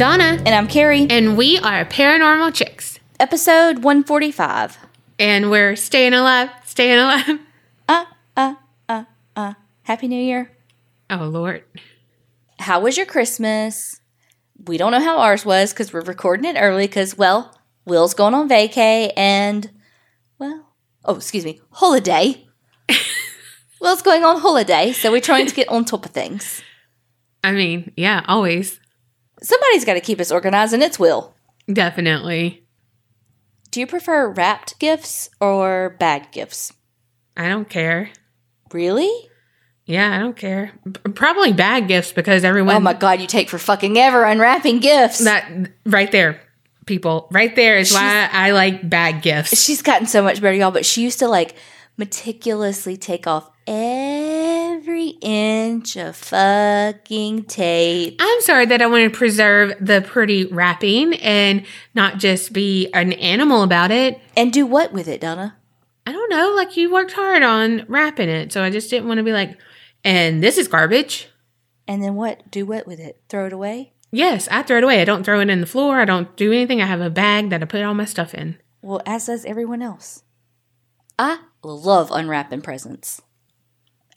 Donna, And I'm Kerri. and we are Paranormal Chicks, Episode 145. and we're staying alive, staying alive. Uh, uh, uh, uh. Happy New Year. Oh Lord, How was your Christmas? We don't know how ours was because we're recording it early because, well, Will's going on vacay and, well, oh, excuse me, holiday. Will's going on holiday, so we're trying to get on top of things. I mean, yeah, always, Somebody's got to keep us organized, and it's Will. definitely. Do you prefer wrapped gifts or bag gifts? I don't care. Really? Yeah, I don't care. Probably bad gifts because everyone. Oh my God, you take for fucking ever unwrapping gifts. That right there, people, right there is why I like bad gifts. she's gotten so much better, y'all. But she used to like meticulously take off every inch of fucking tape. I'm sorry that I want to preserve the pretty wrapping and not just be an animal about it. And do what with it, Donna? I don't know. Like you worked hard on wrapping it, so I just didn't want to be like, and this is garbage. And then what? Do what with it? Throw it away? Yes, I throw it away. I don't throw it in the floor. I don't do anything. I have a bag that I put all my stuff in. Well, as does everyone else. I love unwrapping presents.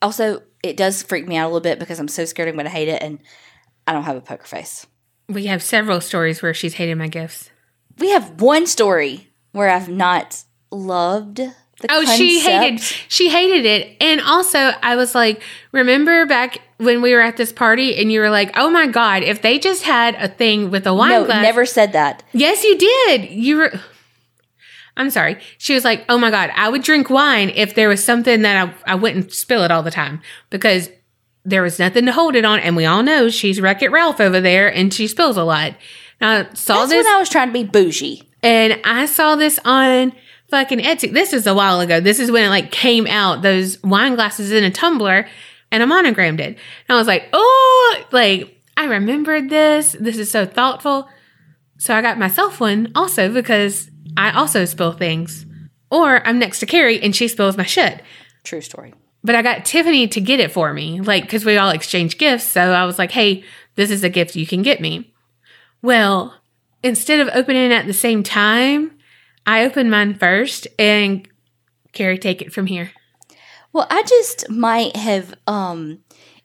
Also, it does freak me out a little bit because I'm so scared I'm going to hate it, and I don't have a poker face. We have several stories where she's hated my gifts. We have one story where I've not loved the Oh, she hated she hated it. And also I was like, remember back when we were at this party and you were like, "Oh my god, if they just had a thing with a wine No, glass." never said that. Yes, you did. You were I'm sorry. She was like, "Oh my god, I would drink wine if there was something that I I wouldn't spill it all the time because there was nothing to hold it on and we all know she's Wreck-It Ralph over there and she spills a lot." Now, I saw That's this when I was trying to be bougie. and I saw this on fucking Etsy. This is a while ago. This is when it like came out, those wine glasses in a tumbler, and I monogrammed it. And I was like, oh, like I remembered this. This is so thoughtful. So I got myself one also because I also spill things. Or I'm next to Kerri and she spills my shit. True story. But I got Tiffany to get it for me, like, because we all exchange gifts. So I was like, hey, this is a gift you can get me. Well, instead of opening it at the same time, I opened mine first and Kerri, take it from here. Well, I just might have um,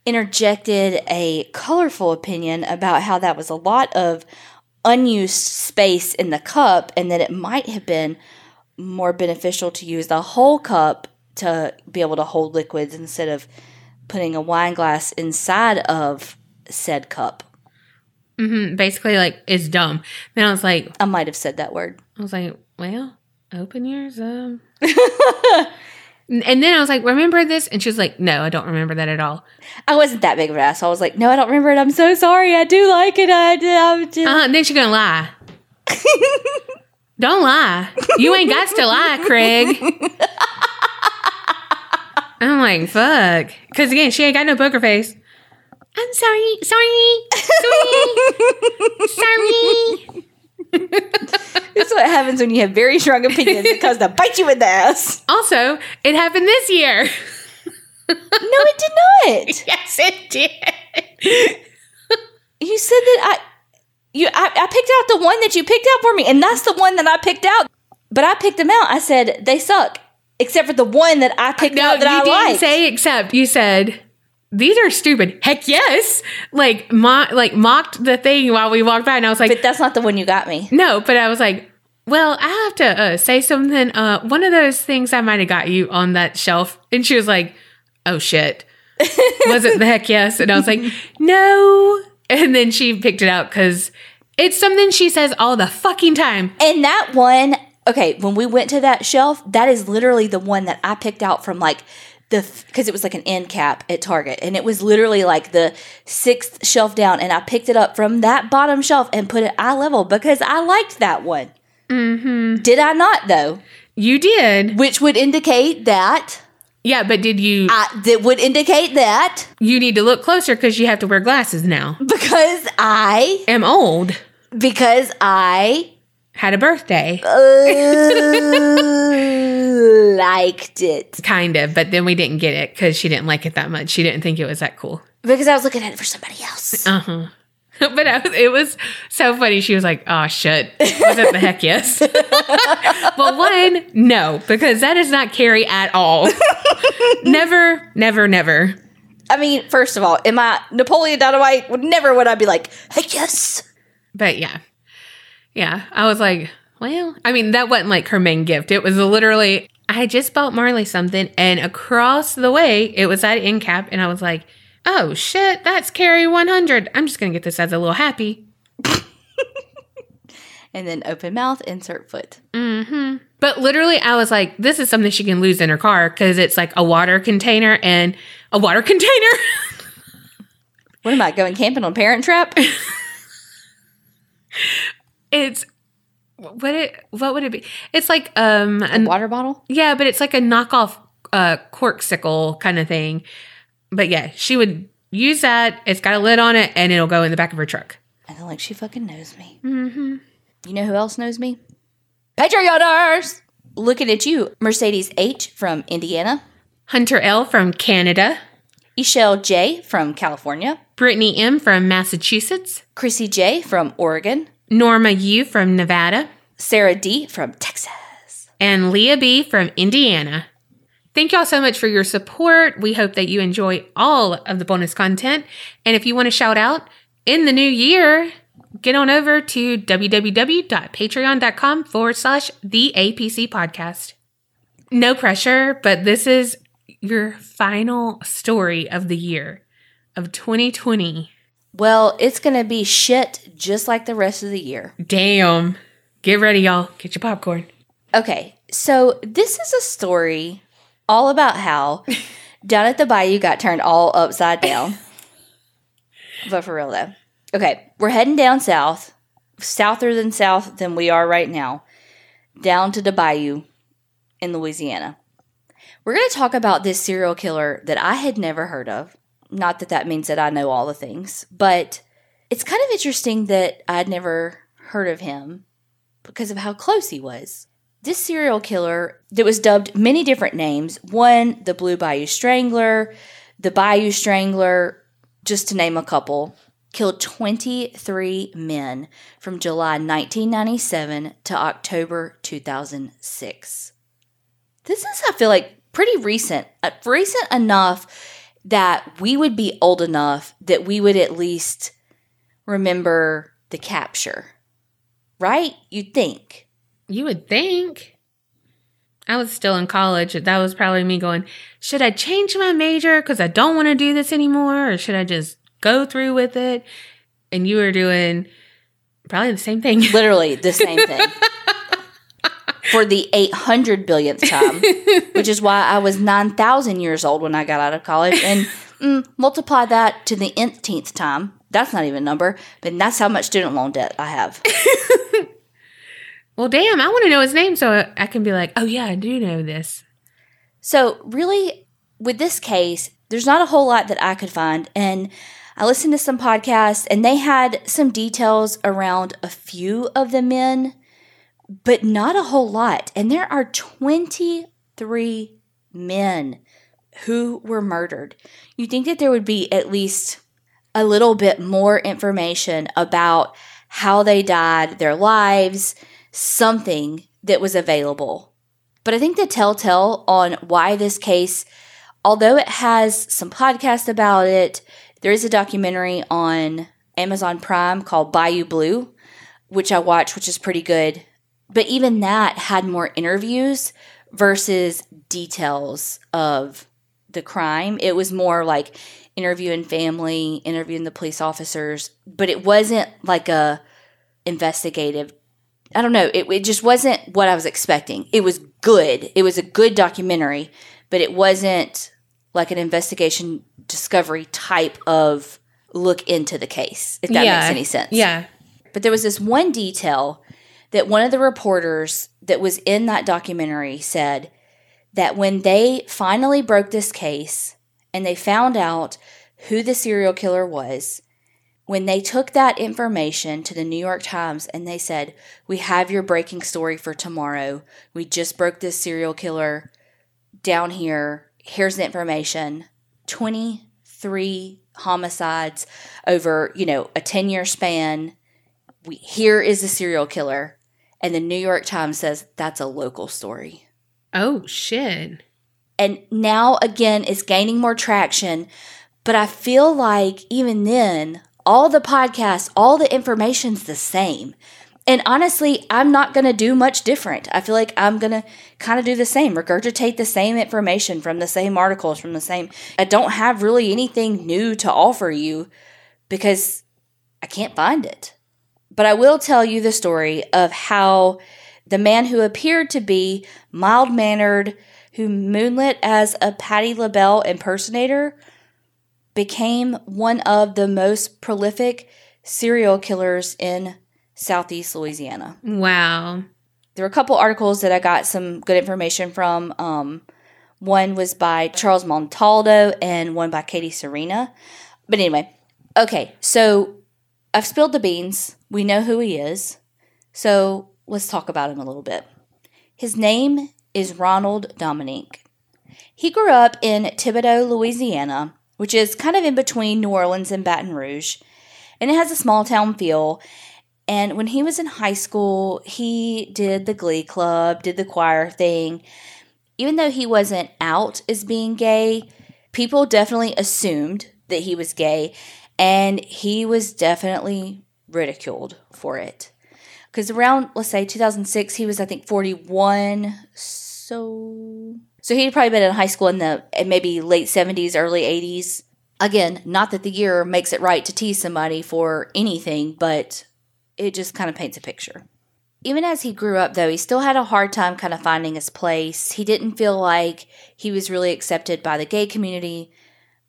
interjected a colorful opinion about how that was a lot of unused space in the cup and that it might have been more beneficial to use the whole cup to be able to hold liquids instead of putting a wine glass inside of said cup. hmm Basically, like, it's dumb. Then I was like, I might have said that word. I was like, well, open yours up. and then I was like, remember this? And she was like, no, I don't remember that at all. I wasn't that big of an ass. I was like, no, I don't remember it. I'm so sorry. I do like it. I do. I do. Uh, and then she's gonna lie. Don't lie. You ain't got to lie, Craig. I'm like, fuck. Because again, she ain't got no poker face. I'm sorry, sorry, sorry, sorry. This is what happens when you have very strong opinions because to bite you in the ass. Also, it happened this year. No, it did not. yes, it did. You said that I you I, I picked out the one that you picked out for me, and that's the one that I picked out. But I picked them out. I said they suck, except for the one that I picked No, out you that I didn't liked. say except. You said these are stupid. Heck yes. Like mo- like mocked the thing while we walked by, and I was like, but that's not the one you got me. No, but I was like, well, I have to uh, say something. Uh, one of those things I might have got you on that shelf. And she was like, oh shit. Was it the heck yes? And I was like, no. And then she picked it out because it's something she says all the fucking time. And that one, okay, when we went to that shelf, that is literally the one that I picked out from like the because it was like an end cap at Target, and it was literally like the sixth shelf down, and I picked it up from that bottom shelf and put it eye level because I liked that one. Mm-hmm. Did I not though? You did. Which would indicate that Yeah, but did you? I, that would indicate that you need to look closer because you have to wear glasses now. because I Am old. because I Had a birthday. uh, liked it Kind of, but then we didn't get it because she didn't like it that much. She didn't think it was that cool. because I was looking at it for somebody else. Uh huh. But I was, it was so funny. She was like, "Oh shit, was it the heck yes?" well, one, no, because that is not Kerri at all. never, never, never. I mean, first of all, am I Napoleon Dynamite? Would never would I be like, hey, yes. But yeah, yeah. I was like, well, I mean, that wasn't like her main gift. It was literally, I just bought Marley something, and across the way, it was at end cap, and I was like, oh shit, that's Kerri 100. I'm just gonna get this as a little happy. And then open mouth, insert foot. Mm-hmm. But literally, I was like, this is something she can lose in her car because it's like a water container and a water container. What am I going camping on Parent Trap? it's what it what would it be? It's like um a, Water bottle? yeah, but it's like a knockoff uh Corkcicle kind of thing. But yeah, she would use that. It's got a lid on it, and it'll go in the back of her truck. I feel like she fucking knows me. Mm-hmm. You know who else knows me? Patreoners! Looking at you, Mercedes H from Indiana, Hunter L from Canada, Ishelle J from California, Brittany M from Massachusetts, Chrissy J from Oregon, Norma U from Nevada, Sarah D from Texas. and Leah B from Indiana. Thank y'all so much for your support. We hope that you enjoy all of the bonus content. And if you want to shout out in the new year, get on over to www.patreon.com forward slash the APC podcast. No pressure, but this is your final story of the year of 2020. Well, it's going to be shit just like the rest of the year. Damn. Get ready, y'all. Get your popcorn. Okay, so this is a story all about how down at the bayou got turned all upside down. but for real though. Okay, we're heading down south, souther than south than we are right now, down to the bayou in Louisiana. We're going to talk about this serial killer that I had never heard of. Not that that means that I know all the things, but it's kind of interesting that I'd never heard of him because of how close he was. This serial killer that was dubbed many different names one, the Blue Bayou Strangler, the Bayou Strangler, just to name a couple, killed 23 men from July 1997 to October 2006. This is, I feel like, pretty recent, uh, recent enough that we would be old enough that we would at least remember the capture. Right? You'd think. You would think. I was still in college. That was probably me going, should I change my major because I don't want to do this anymore? Or should I just go through with it? And you were doing probably the same thing. Literally the same thing. For the 800 billionth time, which is why I was 9,000 years old when I got out of college. And mm, multiply that to the nth time. That's not even a number, but that's how much student loan debt I have. well, damn, I want to know his name so I can be like, oh, yeah, I do know this. So, really, with this case, there's not a whole lot that I could find. And I listened to some podcasts, and they had some details around a few of the men, but not a whole lot. And there are 23 men who were murdered. You think that there would be at least a little bit more information about how they died, their lives, something that was available. But I think the telltale on why this case, although it has some podcasts about it, there is a documentary on Amazon Prime called Bayou Blue, which I watched, which is pretty good. But even that had more interviews versus details of the crime. It was more like interviewing family, interviewing the police officers, but it wasn't like a investigative. I don't know. It, it just wasn't what I was expecting. It was good. It was a good documentary, but it wasn't like an investigation discovery type of look into the case, if that yeah. makes any sense. Yeah. But there was this one detail that one of the reporters that was in that documentary said that when they finally broke this case and they found out who the serial killer was, when they took that information to the New York Times and they said, We have your breaking story for tomorrow. We just broke this serial killer down here. Here's the information 23 homicides over, you know, a 10 year span. We, here is the serial killer. And the New York Times says that's a local story. Oh shit. And now again, it's gaining more traction. But I feel like even then, all the podcasts, all the information's the same. And honestly, I'm not going to do much different. I feel like I'm going to kind of do the same, regurgitate the same information from the same articles, from the same. I don't have really anything new to offer you because I can't find it. But I will tell you the story of how the man who appeared to be mild mannered, who moonlit as a Patti LaBelle impersonator, became one of the most prolific serial killers in Southeast Louisiana. Wow. There were a couple articles that I got some good information from. Um, one was by Charles Montaldo and one by Katie Serena. But anyway, okay, so I've spilled the beans. We know who he is. So let's talk about him a little bit. His name is Ronald Dominique. He grew up in Thibodaux, Louisiana, which is kind of in between New Orleans and Baton Rouge, and it has a small town feel. And when he was in high school, he did the glee club, did the choir thing. Even though he wasn't out as being gay, people definitely assumed that he was gay, and he was definitely ridiculed for it. Because around, let's say, 2006, he was, I think, 41. So, so he'd probably been in high school in the eh, maybe late 70s, early 80s. Again, not that the year makes it right to tease somebody for anything, but it just kind of paints a picture. Even as he grew up, though, he still had a hard time kind of finding his place. He didn't feel like he was really accepted by the gay community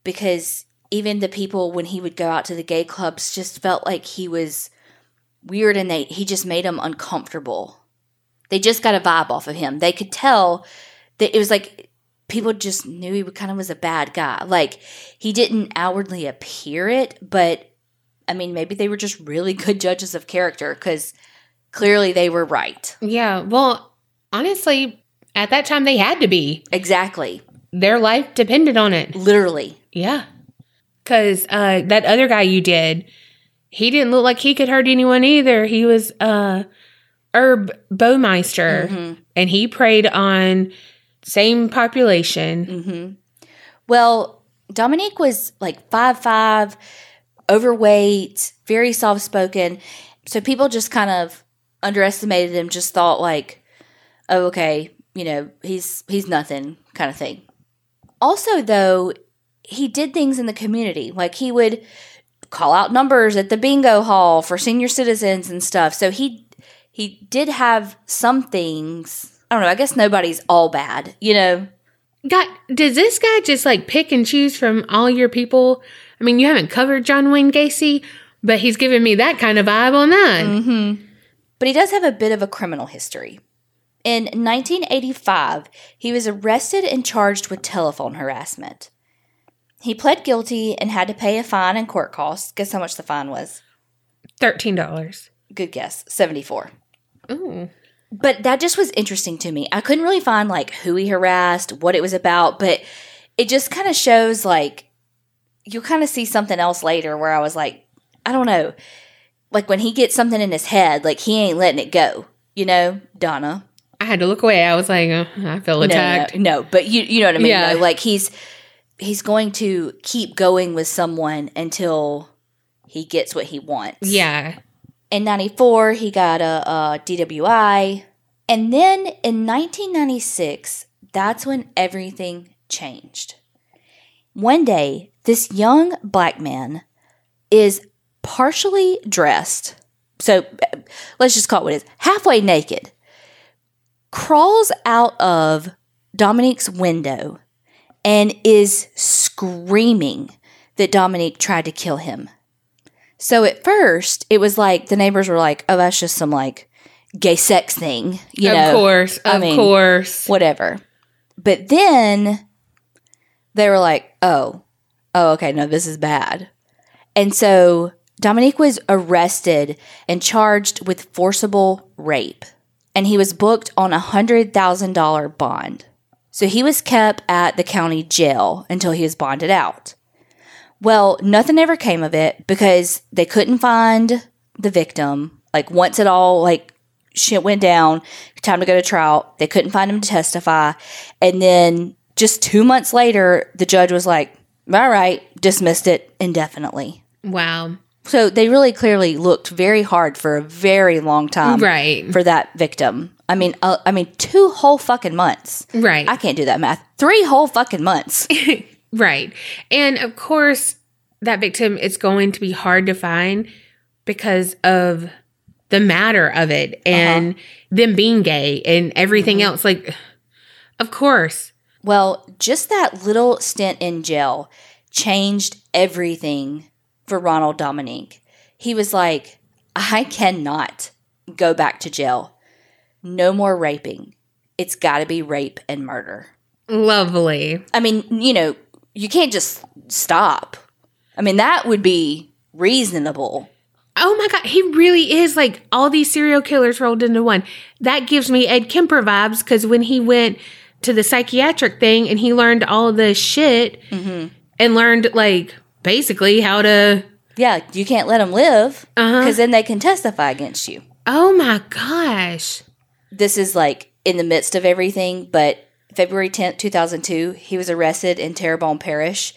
because even the people, when he would go out to the gay clubs, just felt like he was weird and they he just made them uncomfortable. They just got a vibe off of him. They could tell that it was like people just knew he kind of was a bad guy. Like he didn't outwardly appear it, but I mean, maybe they were just really good judges of character because clearly they were right. Yeah. Well, honestly, at that time they had to be. Exactly. Their life depended on it. Literally. Yeah. Cause uh that other guy you did, he didn't look like he could hurt anyone either. He was uh Herb Baumeister Mm-hmm. and he preyed on same population. Mm-hmm. Well, Dominique was like five five, overweight, very soft spoken. So people just kind of underestimated him, just thought like, oh, okay, you know, he's he's nothing kind of thing. Also, though, he did things in the community. Like he would call out numbers at the bingo hall for senior citizens and stuff. So he he did have some things. I don't know. I guess nobody's all bad, you know. God, does this guy just like pick and choose from all your people? I mean, you haven't covered John Wayne Gacy, but he's giving me that kind of vibe on that. Mm-hmm. But he does have a bit of a criminal history. In 1985, he was arrested and charged with telephone harassment. He pled guilty and had to pay a fine and court costs. Guess how much the fine was? Thirteen dollars. Good guess, 74. Ooh. But that just was interesting to me. I couldn't really find like who he harassed, what it was about, but it just kind of shows like you'll kind of see something else later where I was like, I don't know. Like when he gets something in his head, like he ain't letting it go. You know, Donna. I had to look away. I was like, uh, I feel No, no, attacked. No, no, but you you know what I mean. Yeah. though? Like he's he's going to keep going with someone until he gets what he wants. Yeah. In 94, he got a, a DWI. And then in 1996, that's when everything changed. One day, this young black man is partially dressed. So let's just call it what it is halfway naked, crawls out of Dominique's window and is screaming that Dominique tried to kill him. So at first, it was like the neighbors were like, oh, that's just some like gay sex thing, you of know, course, of I mean, course. whatever. But then they were like, oh, oh, okay, no, this is bad. And so Dominique was arrested and charged with forcible rape. And he was booked on a $100,000 bond. So he was kept at the county jail until he was bonded out. Well, nothing ever came of it because they couldn't find the victim. Like once it all like shit went down, time to go to trial, they couldn't find him to testify. And then just 2 months later, the judge was like, "All right, dismissed it indefinitely." Wow. So they really clearly looked very hard for a very long time Right. for that victim. I mean, uh, I mean, two whole fucking months. Right. I can't do that math. Three whole fucking months. Right. And of course, that victim is going to be hard to find because of the matter of it and them being gay and everything else. Like, of course. Well, just that little stint in jail changed everything for Ronald Dominique. He was like, I cannot go back to jail. No more raping. It's got to be rape and murder. Lovely. I mean, you know, you can't just stop. I mean, that would be reasonable. Oh my God. He really is like all these serial killers rolled into one. That gives me Ed Kemper vibes because when he went to the psychiatric thing and he learned all this shit and learned like basically how to. Yeah, you can't let them live Uh-huh. because then they can testify against you. Oh my gosh. This is like in the midst of everything, but February 10th, 2002, he was arrested in Terrebonne Parish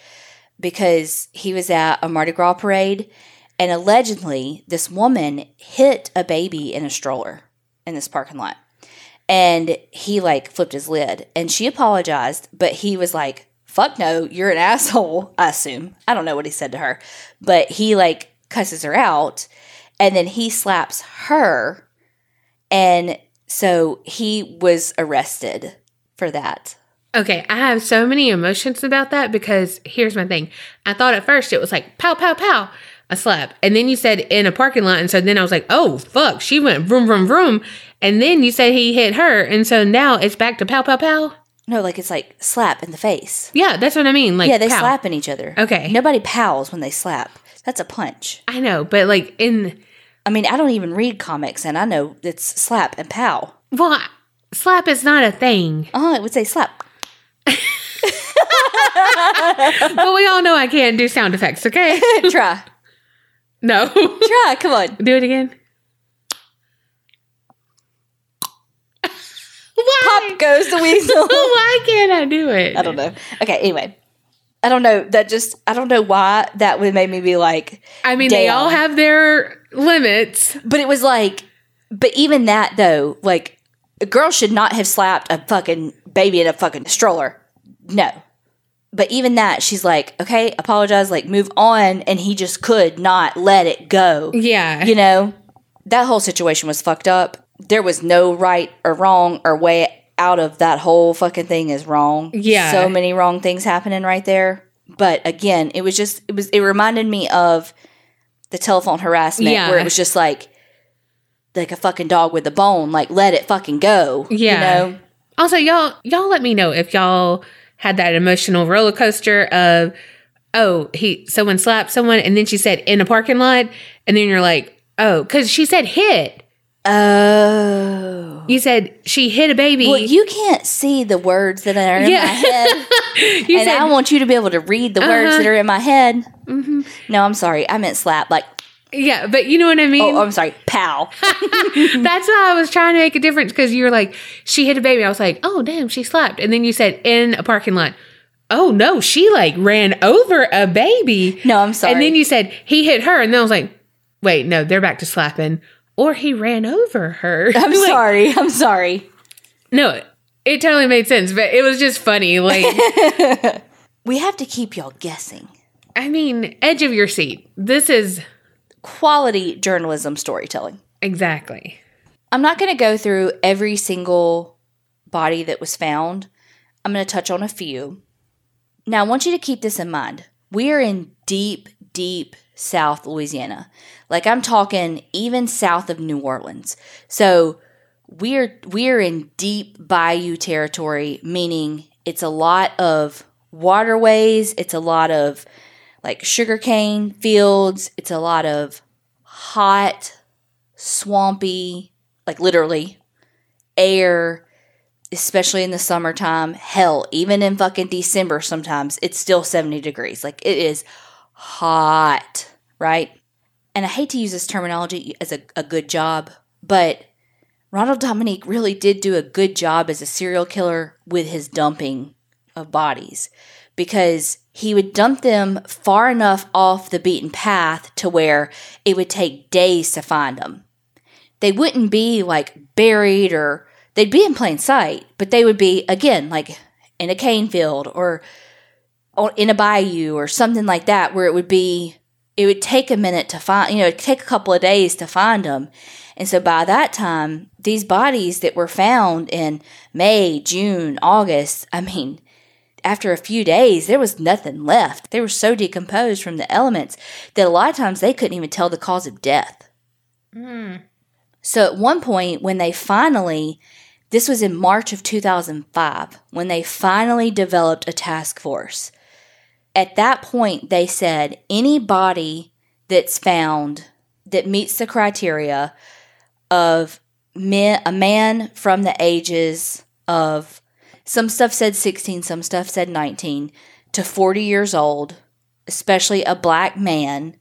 because he was at a Mardi Gras parade and allegedly this woman hit a baby in a stroller in this parking lot. And he like flipped his lid and she apologized, but he was like, fuck no, you're an asshole, I assume. I don't know what he said to her, but he like cusses her out and then he slaps her and so he was arrested for that. Okay, I have so many emotions about that because here's my thing. I thought at first it was like pow, pow, pow, a slap. And then you said in a parking lot. And so then I was like, oh, fuck, she went vroom, vroom, vroom. And then you said he hit her. And so now it's back to pow, pow, pow. No, like it's like slap in the face. Yeah, that's what I mean. Like, yeah, they pow. slapping each other. Okay. Nobody pals when they slap. That's a punch. I know, but like in, I mean, I don't even read comics and I know it's slap and pow. well, slap is not a thing. Oh, it would say slap. but we all know I can't do sound effects, okay? Try. No. Try. Come on. do it again. Why? Pop goes the weasel. Why can't I do it? I don't know. Okay, anyway. I don't know. That just, I don't know why that would make me be like, I mean, they all have their limits. But it was like, but even that though, like, a girl should not have slapped a fucking baby in a fucking stroller. No. But even that, she's like, okay, apologize, like, move on. And he just could not let it go. Yeah. You know, that whole situation was fucked up. There was no right or wrong or way out of that whole fucking thing is wrong. Yeah. So many wrong things happening right there. But again, it was just, it was, it reminded me of the telephone harassment Yeah. where it was just like, like a fucking dog with a bone, like let it fucking go. Yeah. You know? Also, y'all, y'all let me know if y'all had that emotional roller coaster of, oh, he, someone slapped someone, and then she said in a parking lot, and then you're like, oh, because she said hit. Oh. You said she hit a baby. Well, you can't see the words that are in Yeah. my head. You and said, I want you to be able to read the words Uh-huh. that are in my head. No, I'm sorry. I meant slap. Like, yeah, but you know what I mean. oh, I'm sorry. Pow. That's why I was trying to make a difference because you were like, she hit a baby. I was like, oh, damn, she slapped. And then you said in a parking lot. Oh, no, she like ran over a baby. No, I'm sorry. And then you said he hit her. And then I was like, wait, no, they're back to slapping. Or he ran over her. I'm Like, sorry. I'm sorry. No, it totally made sense, but it was just funny. Like, We have to keep y'all guessing. I mean, edge of your seat. This is Quality journalism storytelling. exactly. I'm not going to go through every single body that was found. I'm going to touch on a few. Now, I want you to keep this in mind. We are in deep, deep South Louisiana. Like I'm talking even south of New Orleans. So we're we're in deep bayou territory, meaning it's a lot of waterways, it's a lot of like sugarcane fields, it's a lot of hot, swampy, like literally air, especially in the summertime. Hell, even in fucking December sometimes, it's still 70 degrees. Like it is hot, right? And I hate to use this terminology as a, a good job, but Ronald Dominique really did do a good job as a serial killer with his dumping of bodies because he would dump them far enough off the beaten path to where it would take days to find them. They wouldn't be like buried or they'd be in plain sight, but they would be again like in a cane field or or in a bayou or something like that where it would be it would take a minute to find you know it'd take a couple of days to find them and so by that time these bodies that were found in may june august i mean after a few days there was nothing left. They were so decomposed from the elements that a lot of times they couldn't even tell the cause of death. Hmm. So at one point when they finally this was in march of 2005 when they finally developed a task force at that point they said any body that's found that meets the criteria of men, a man from the ages of some stuff said 16 some stuff said 19 to 40 years old especially a black man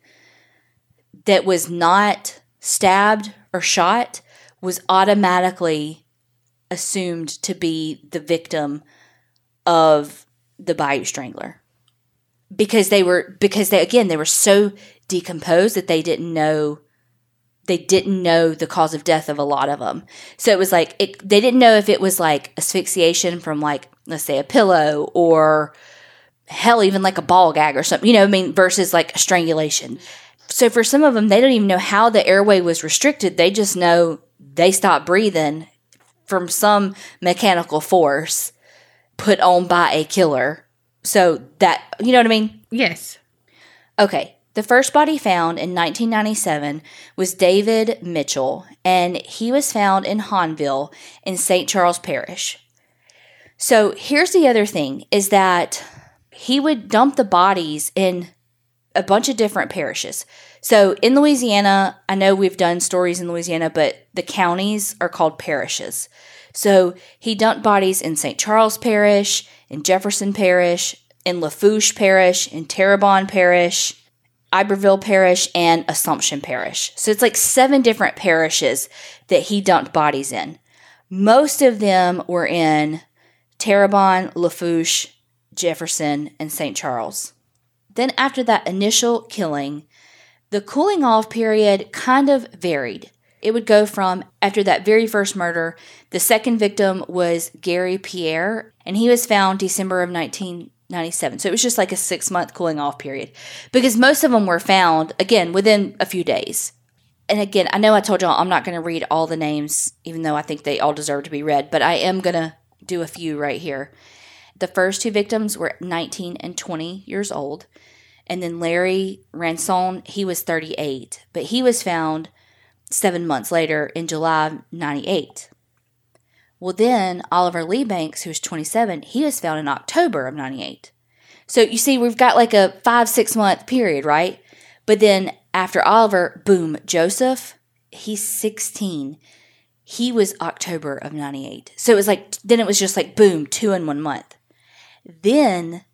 that was not stabbed or shot was automatically assumed to be the victim of the bayou strangler because they were because they again they were so decomposed that they didn't know they didn't know the cause of death of a lot of them. So it was like it, they didn't know if it was like asphyxiation from like let's say a pillow or hell even like a ball gag or something you know i mean versus like strangulation. So for some of them they don't even know how the airway was restricted. They just know they stopped breathing from some mechanical force put on by a killer so that you know what i mean Yes. Okay, the first body found in 1997 was David Mitchell, and he was found in Hahnville in St. Charles Parish. So here's the other thing is that he would dump the bodies in a bunch of different parishes. So in Louisiana, I know we've done stories in Louisiana, but the counties are called parishes. So he dumped bodies in St. Charles Parish, in Jefferson Parish, in Lafourche Parish, in Terrebonne Parish, Iberville Parish, and Assumption Parish. So it's like seven different parishes that he dumped bodies in. Most of them were in Terrebonne, Lafourche, Jefferson, and St. Charles. Then, after that initial killing, the cooling off period kind of varied. It would go from after that very first murder, the second victim was Gary Pierre, and he was found December of 1997. So it was just like a six month cooling off period because most of them were found, again, within a few days. And again, I know I told y'all I'm not going to read all the names, even though I think they all deserve to be read, but I am going to do a few right here. The first two victims were 19 and 20 years old. And then Larry Ranson, he was 38, but he was found seven months later in July of 98. Well, then Oliver Lee Banks, who was 27, he was found in October of 98. So you see, we've got like a five, six month period, right? But then after Oliver, boom, Joseph, he's 16. He was October of 98. So it was like, then it was just like, boom, two in one month. Then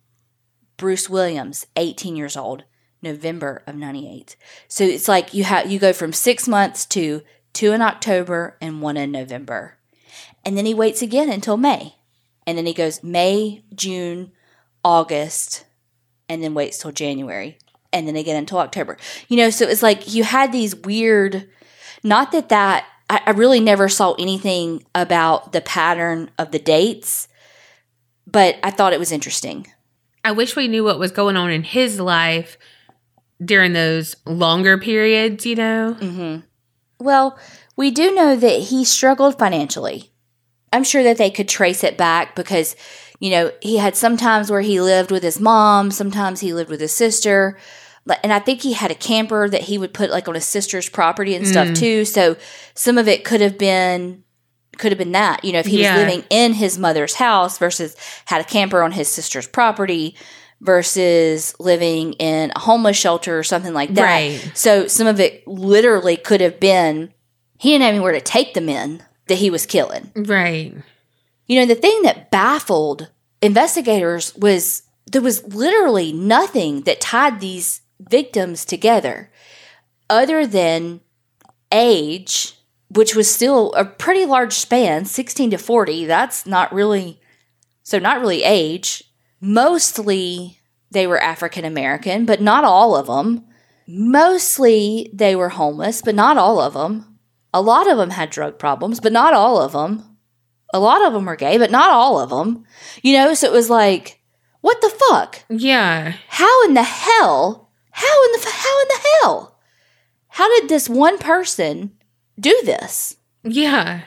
Bruce Williams, 18 years old, November of 98. So it's like you have you go from 6 months to 2 in October and 1 in November. And then he waits again until May. And then he goes May, June, August, and then waits till January. And then again until October. You know, so it's like you had these weird not that that I, I really never saw anything about the pattern of the dates, but I thought it was interesting. I wish we knew what was going on in his life during those longer periods, you know? Mm-hmm. Well, we do know that he struggled financially. I'm sure that they could trace it back because, you know, he had some times where he lived with his mom, sometimes he lived with his sister. And I think he had a camper that he would put like on his sister's property and stuff too. So some of it could have been could have been that, you know, if he Yeah. was living in his mother's house versus had a camper on his sister's property versus living in a homeless shelter or something like that. Right. So some of it literally could have been he didn't have anywhere to take the men that he was killing. Right. You know, the thing that baffled investigators was there was literally nothing that tied these victims together other than age, which was still a pretty large span 16 to 40. That's not really, so not really age. Mostly they were African American, but not all of them. Mostly they were homeless, but not all of them. A lot of them had drug problems, but not all of them. A lot of them were gay, but not all of them. You know, so it was like, what the fuck? Yeah. How in the hell? How in the how in the hell? How did this one person do this? Yeah.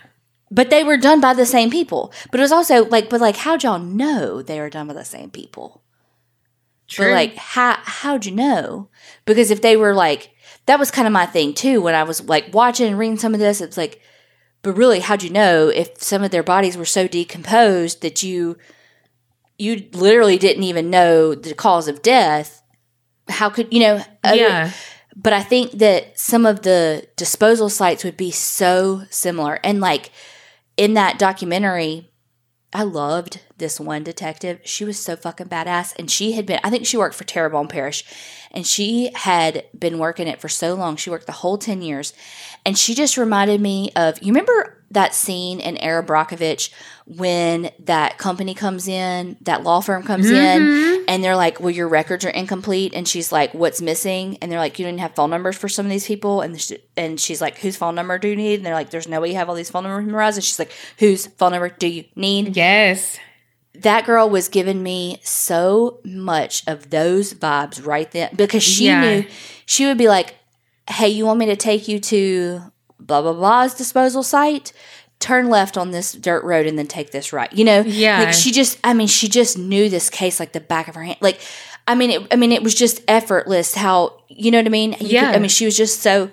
But they were done by the same people. But it was also like, but like, how'd y'all know they were done by the same people? True. But like, how how'd you know? Because if they were like, that was kind of my thing too. When I was like watching and reading some of this, it's like, but really, how'd you know if some of their bodies were so decomposed that you you literally didn't even know the cause of death? How could you know? other- yeah. But I think that some of the disposal sites would be so similar. And like in that documentary, I loved this one detective. She was so fucking badass. And she had been, I think she worked for Terrebonne Parish. And she had been working it for so long. She worked the whole 10 years. And she just reminded me of, you remember that scene in Erin Brockovich when that company comes in, that law firm comes in, mm-hmm. and they're like, well, your records are incomplete. And she's like, what's missing? And they're like, you didn't have phone numbers for some of these people. And, sh- and she's like, whose phone number do you need? And they're like, there's no way you have all these phone numbers memorized. And she's like, whose phone number do you need? Yes. that girl was giving me so much of those vibes right then because she Yeah. knew she would be like, Hey, you want me to take you to blah blah blah's disposal site? Turn left on this dirt road and then take this right. You know? Yeah. Like she just I mean, she just knew this case like the back of her hand. Like I mean it I mean it was just effortless how you know what I mean? You Yeah. I mean she was just so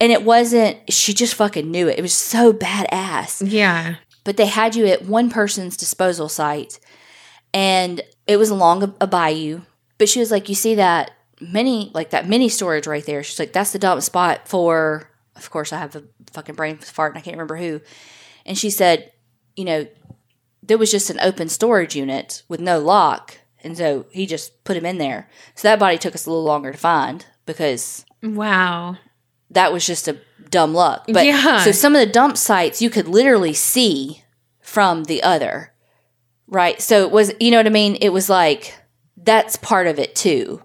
and it wasn't she just fucking knew it. It was so badass Yeah. but they had you at one person's disposal site and it was along a, a bayou but she was like you see that mini like that mini storage right there she's like that's the dump spot for of course i have a fucking brain fart and i can't remember who and she said you know there was just an open storage unit with no lock and so he just put him in there so that body took us a little longer to find because Wow. that was just a dumb luck. But Yeah. so some of the dump sites you could literally see from the other. Right? So it was you know what I mean? It was like that's part of it too.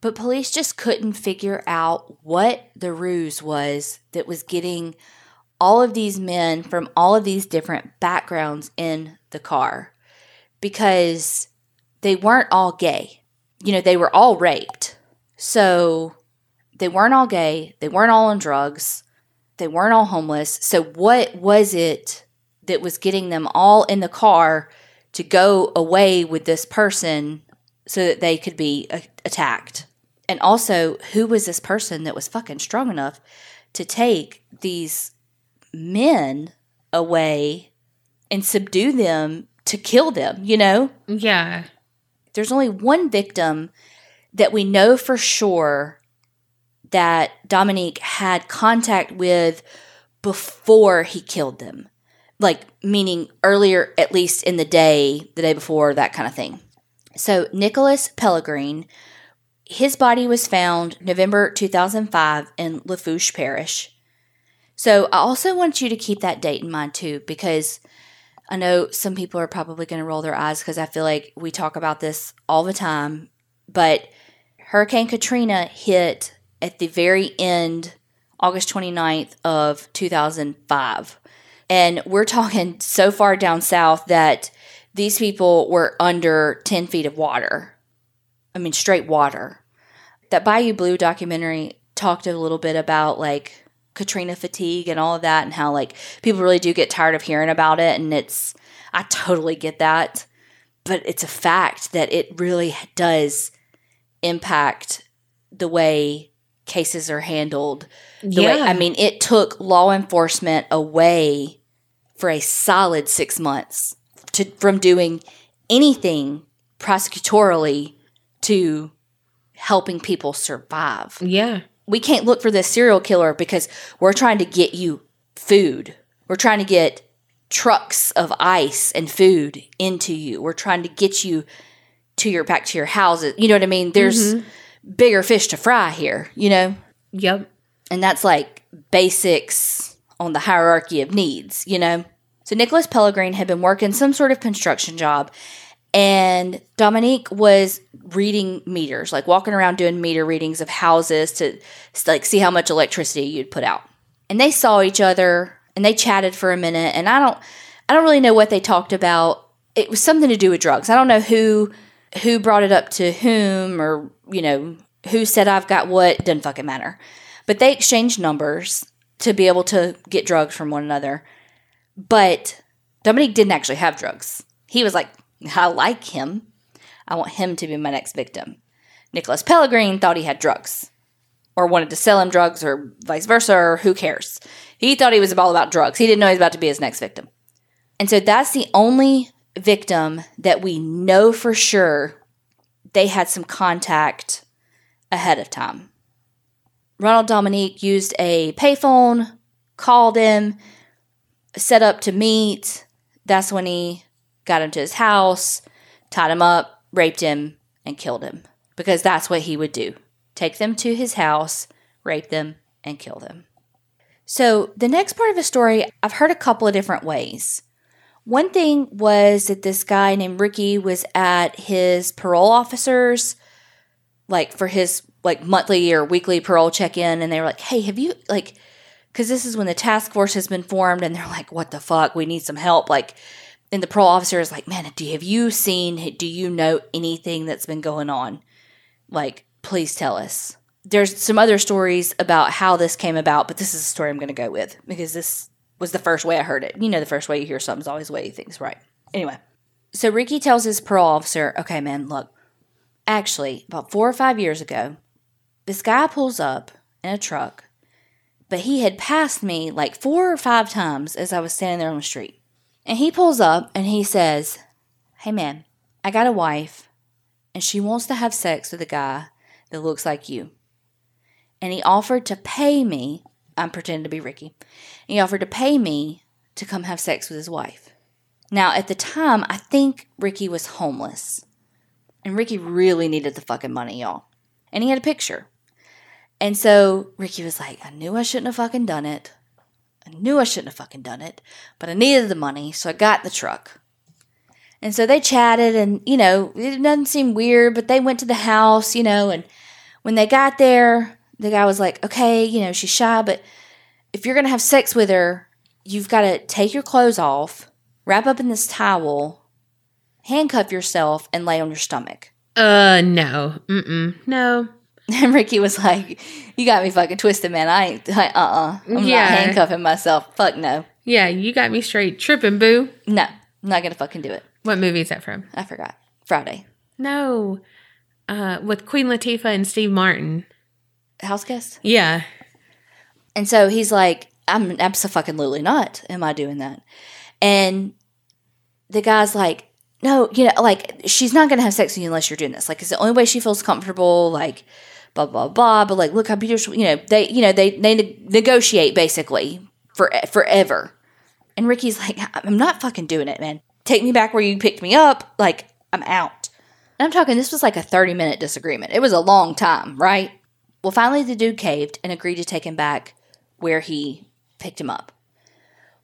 But police just couldn't figure out what the ruse was that was getting all of these men from all of these different backgrounds in the car because they weren't all gay. You know, they were all raped. So they weren't all gay, they weren't all on drugs, they weren't all homeless. So, what was it that was getting them all in the car to go away with this person so that they could be a- attacked? And also, who was this person that was fucking strong enough to take these men away and subdue them to kill them, you know? Yeah. there's only one victim that we know for sure that Dominique had contact with before he killed them. Like, meaning earlier, at least in the day, the day before, that kind of thing. So, Nicholas Pellegrin, his body was found November 2005 in Lafourche Parish. So, I also want you to keep that date in mind too, because I know some people are probably going to roll their eyes because I feel like we talk about this all the time, but Hurricane Katrina hit at the very end, August 29th of 2005. And we're talking so far down south that these people were under 10 feet of water. I mean, straight water. That Bayou Blue documentary talked a little bit about like Katrina fatigue and all of that, and how like people really do get tired of hearing about it. And it's, I totally get that. But it's a fact that it really does impact the way cases are handled. The way, Yeah. I mean, it took law enforcement away for a solid six months to from doing anything prosecutorially to helping people survive. Yeah. We can't look for this serial killer because we're trying to get you food. We're trying to get trucks of ice and food into you. We're trying to get you to your back to your houses. You know what I mean? There's mm-hmm. bigger fish to fry here, you know? Yep. And that's like basics on the hierarchy of needs, you know? So Nicholas Pellegrin had been working some sort of construction job and Dominique was reading meters, like walking around doing meter readings of houses to like see how much electricity you'd put out. And they saw each other and they chatted for a minute and I don't I don't really know what they talked about. It was something to do with drugs. I don't know who who brought it up to whom or, you know, who said I've got what, doesn't fucking matter. But they exchanged numbers to be able to get drugs from one another. But Dominique didn't actually have drugs. He was like, I like him. I want him to be my next victim. Nicholas Pellegrin thought he had drugs or wanted to sell him drugs or vice versa, or who cares. He thought he was all about drugs. He didn't know he was about to be his next victim. And so that's the only victim that we know for sure they had some contact ahead of time. Ronald Dominique used a payphone, called him, set up to meet. That's when he got him to his house, tied him up, raped him, and killed him. Because that's what he would do take them to his house, rape them, and kill them. So, the next part of the story, I've heard a couple of different ways. One thing was that this guy named Ricky was at his parole officer's, like for his like monthly or weekly parole check in, and they were like, "Hey, have you like?" Because this is when the task force has been formed, and they're like, "What the fuck? We need some help." Like, and the parole officer is like, "Man, do have you seen? Do you know anything that's been going on? Like, please tell us." There's some other stories about how this came about, but this is the story I'm going to go with because this was the first way I heard it. You know, the first way you hear something's always the way you think's right. Anyway, so Ricky tells his parole officer, "Okay, man, look, actually, about four or five years ago, this guy pulls up in a truck, but he had passed me like four or five times as I was standing there on the street. And he pulls up and he says, Hey man, I got a wife and she wants to have sex with a guy that looks like you. And he offered to pay me, I'm pretending to be Ricky, he offered to pay me to come have sex with his wife. Now, at the time, I think Ricky was homeless. And Ricky really needed the fucking money, y'all. And he had a picture. And so Ricky was like, I knew I shouldn't have fucking done it. I knew I shouldn't have fucking done it, but I needed the money, so I got the truck. And so they chatted, and you know, it doesn't seem weird, but they went to the house, you know, and when they got there, the guy was like, okay, you know, she's shy, but if you're gonna have sex with her, you've got to take your clothes off, wrap up in this towel, handcuff yourself, and lay on your stomach. Uh, no. Mm-mm. No. And Ricky was like, "You got me fucking twisted, man. I ain't. I, uh-uh. I'm Yeah. not handcuffing myself. Fuck no, Yeah, you got me straight tripping, boo. no. I'm not gonna fucking do it. What movie is that from? I forgot. Friday. No. Uh, with Queen Latifah and Steve Martin. House guest. Yeah. And so he's like, "I'm absolutely not. Am I doing that?" And the guy's like, "No, you know, like she's not gonna have sex with you unless you're doing this. Like it's the only way she feels comfortable. Like." Blah blah blah, but like, look how beautiful. You know, they, you know, they they ne- negotiate basically for forever. And Ricky's like, I'm not fucking doing it, man. Take me back where you picked me up. Like, I'm out. And I'm talking, this was like a 30 minute disagreement. It was a long time, right? Well, finally, the dude caved and agreed to take him back where he picked him up.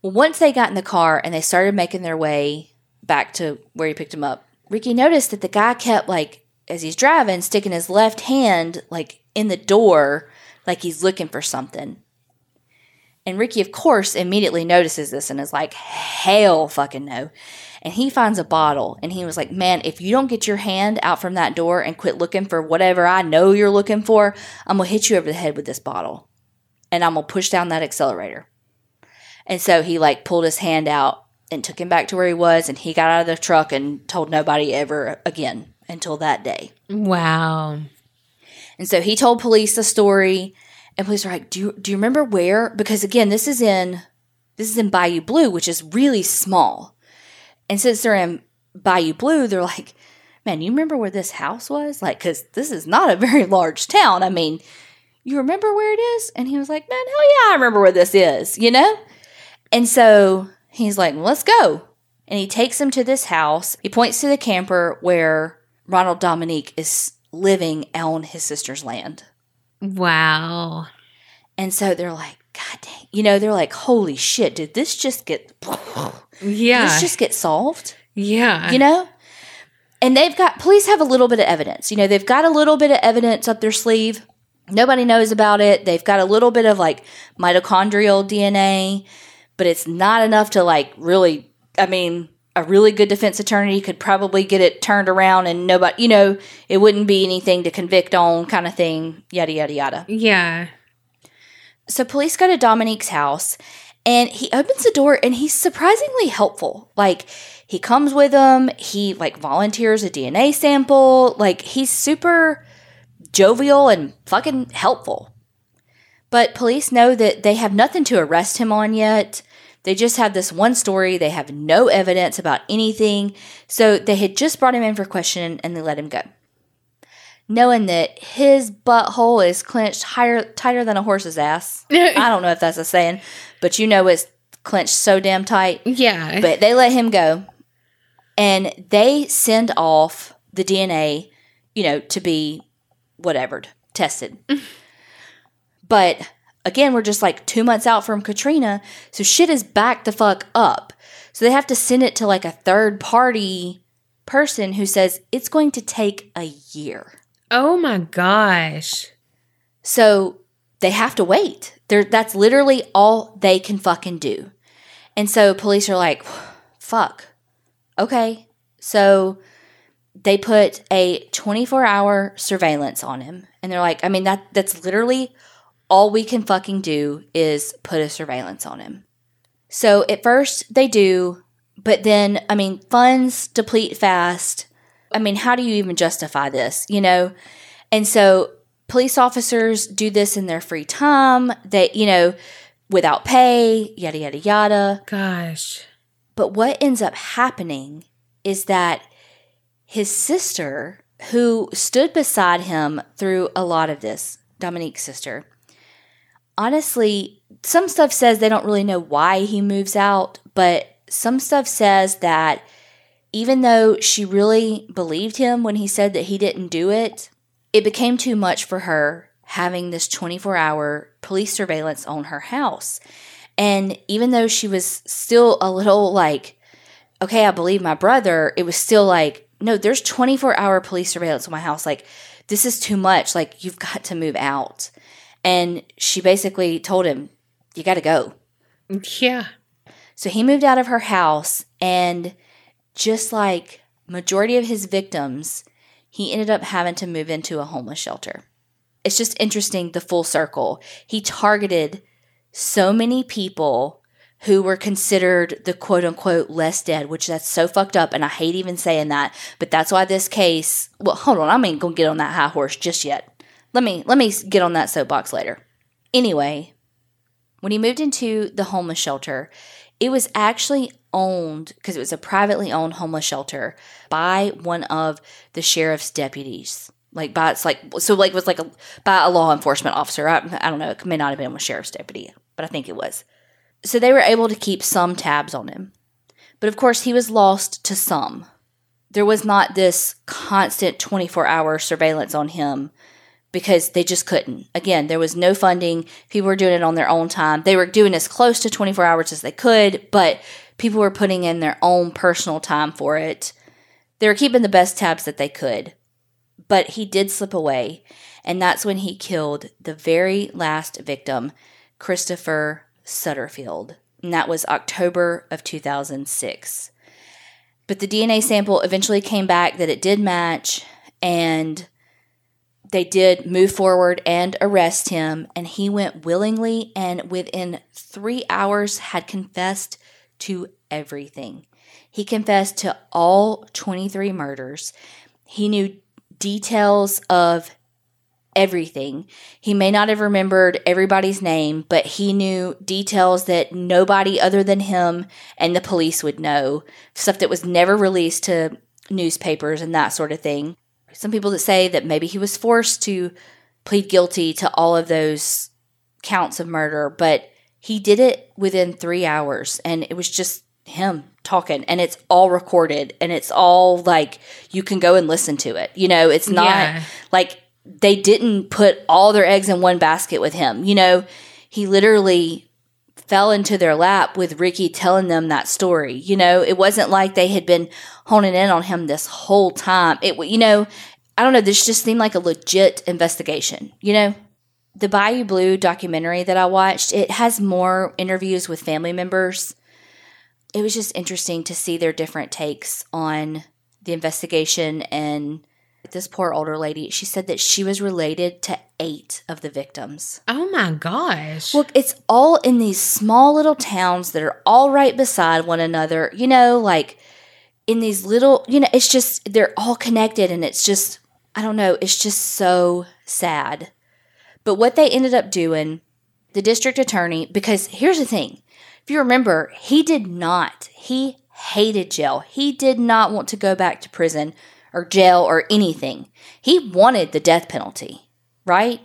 Well, once they got in the car and they started making their way back to where he picked him up, Ricky noticed that the guy kept, like, as he's driving, sticking his left hand, like, in the door, like he's looking for something. And Ricky, of course, immediately notices this and is like, hell fucking no. and he finds a bottle and he was like, Man, if you don't get your hand out from that door and quit looking for whatever I know you're looking for, I'm gonna hit you over the head with this bottle and I'm gonna push down that accelerator. And so he like pulled his hand out and took him back to where he was and he got out of the truck and told nobody ever again until that day. Wow. And so he told police the story and police were like, "Do you do you remember where because again, this is in this is in Bayou Blue, which is really small. And since they're in Bayou Blue, they're like, "Man, you remember where this house was?" Like cuz this is not a very large town. I mean, you remember where it is? And he was like, "Man, hell yeah, I remember where this is," you know? And so he's like, well, let's go. And he takes him to this house. He points to the camper where Ronald Dominique is living on his sister's land. Wow. And so they're like, God dang. You know, they're like, holy shit, did this just get Yeah. this just get solved? yeah. You know? And they've got police have a little bit of evidence. You know, they've got a little bit of evidence up their sleeve. Nobody knows about it. They've got a little bit of like mitochondrial DNA, but it's not enough to like really I mean, a really good defense attorney could probably get it turned around and nobody, you know, it wouldn't be anything to convict on kind of thing, yada yada yada. yeah. So police go to Dominique's house and he opens the door and he's surprisingly helpful. Like he comes with them, he like volunteers a DNA sample, like he's super jovial and fucking helpful. But police know that they have nothing to arrest him on yet. They just have this one story. They have no evidence about anything. So they had just brought him in for questioning and they let him go. Knowing that his butthole is clenched higher, tighter than a horse's ass. I don't know if that's a saying, but you know it's clenched so damn tight. Yeah. But they let him go and they send off the DNA, you know, to be whatever, tested. but again, we're just like two months out from Katrina, so shit is back the fuck up. So they have to send it to like a third party person who says it's going to take a year. oh my gosh. So they have to wait. They're, that's literally all they can fucking do. And so police are like, fuck. Okay. So they put a 24 hour surveillance on him. And they're like, I mean, that that's literally all we can fucking do is put a surveillance on him. So at first they do, but then, I mean, funds deplete fast. I mean, how do you even justify this, you know? And so police officers do this in their free time, they, you know, without pay, yada, yada, yada. Gosh. But what ends up happening is that his sister, who stood beside him through a lot of this, Dominique's sister, honestly, some stuff says they don't really know why he moves out, but some stuff says that even though she really believed him when he said that he didn't do it, it became too much for her having this 24 hour police surveillance on her house. And even though she was still a little like, okay, I believe my brother, it was still like, no, there's 24 hour police surveillance on my house. Like, this is too much. Like, you've got to move out. And she basically told him, you got to go. Yeah. So he moved out of her house and just like majority of his victims, he ended up having to move into a homeless shelter. It's just interesting the full circle. He targeted so many people who were considered the quote unquote less dead, which that's so fucked up and I hate even saying that, but that's why this case, well, hold on, I ain't going to get on that high horse just yet. Let me let me get on that soapbox later. Anyway, when he moved into the homeless shelter, it was actually owned because it was a privately owned homeless shelter by one of the sheriff's deputies. Like by it's like so like it was like a by a law enforcement officer. I, I don't know. It may not have been a sheriff's deputy, but I think it was. So they were able to keep some tabs on him, but of course he was lost to some. There was not this constant twenty four hour surveillance on him because they just couldn't. Again, there was no funding. People were doing it on their own time. They were doing as close to 24 hours as they could, but people were putting in their own personal time for it. They were keeping the best tabs that they could. But he did slip away, and that's when he killed the very last victim, Christopher Sutterfield. And that was October of 2006. But the DNA sample eventually came back that it did match, and they did move forward and arrest him. And he went willingly and within three hours had confessed to everything. He confessed to all 23 murders. He knew details of everything. He may not have remembered everybody's name, but he knew details that nobody other than him and the police would know, stuff that was never released to newspapers and that sort of thing. Some people that say that maybe he was forced to plead guilty to all of those counts of murder, but he did it within three hours and it was just him talking and it's all recorded and it's all like you can go and listen to it. You know, it's not Yeah. like they didn't put all their eggs in one basket with him. You know, he literally fell into their lap with Ricky telling them that story. You know, it wasn't like they had been honing in on him this whole time. It, you know, I don't know. This just seemed like a legit investigation. You know, the Bayou Blue documentary that I watched, it has more interviews with family members. It was just interesting to see their different takes on the investigation and this poor older lady. She said that she was related to eight of the victims. Oh my gosh. Look, it's all in these small little towns that are all right beside one another. You know, like in these little, you know, it's just, they're all connected and it's just, I don't know, it's just so sad. But what they ended up doing, the district attorney, because here's the thing if you remember, he did not, he hated jail. He did not want to go back to prison or jail or anything. He wanted the death penalty, right?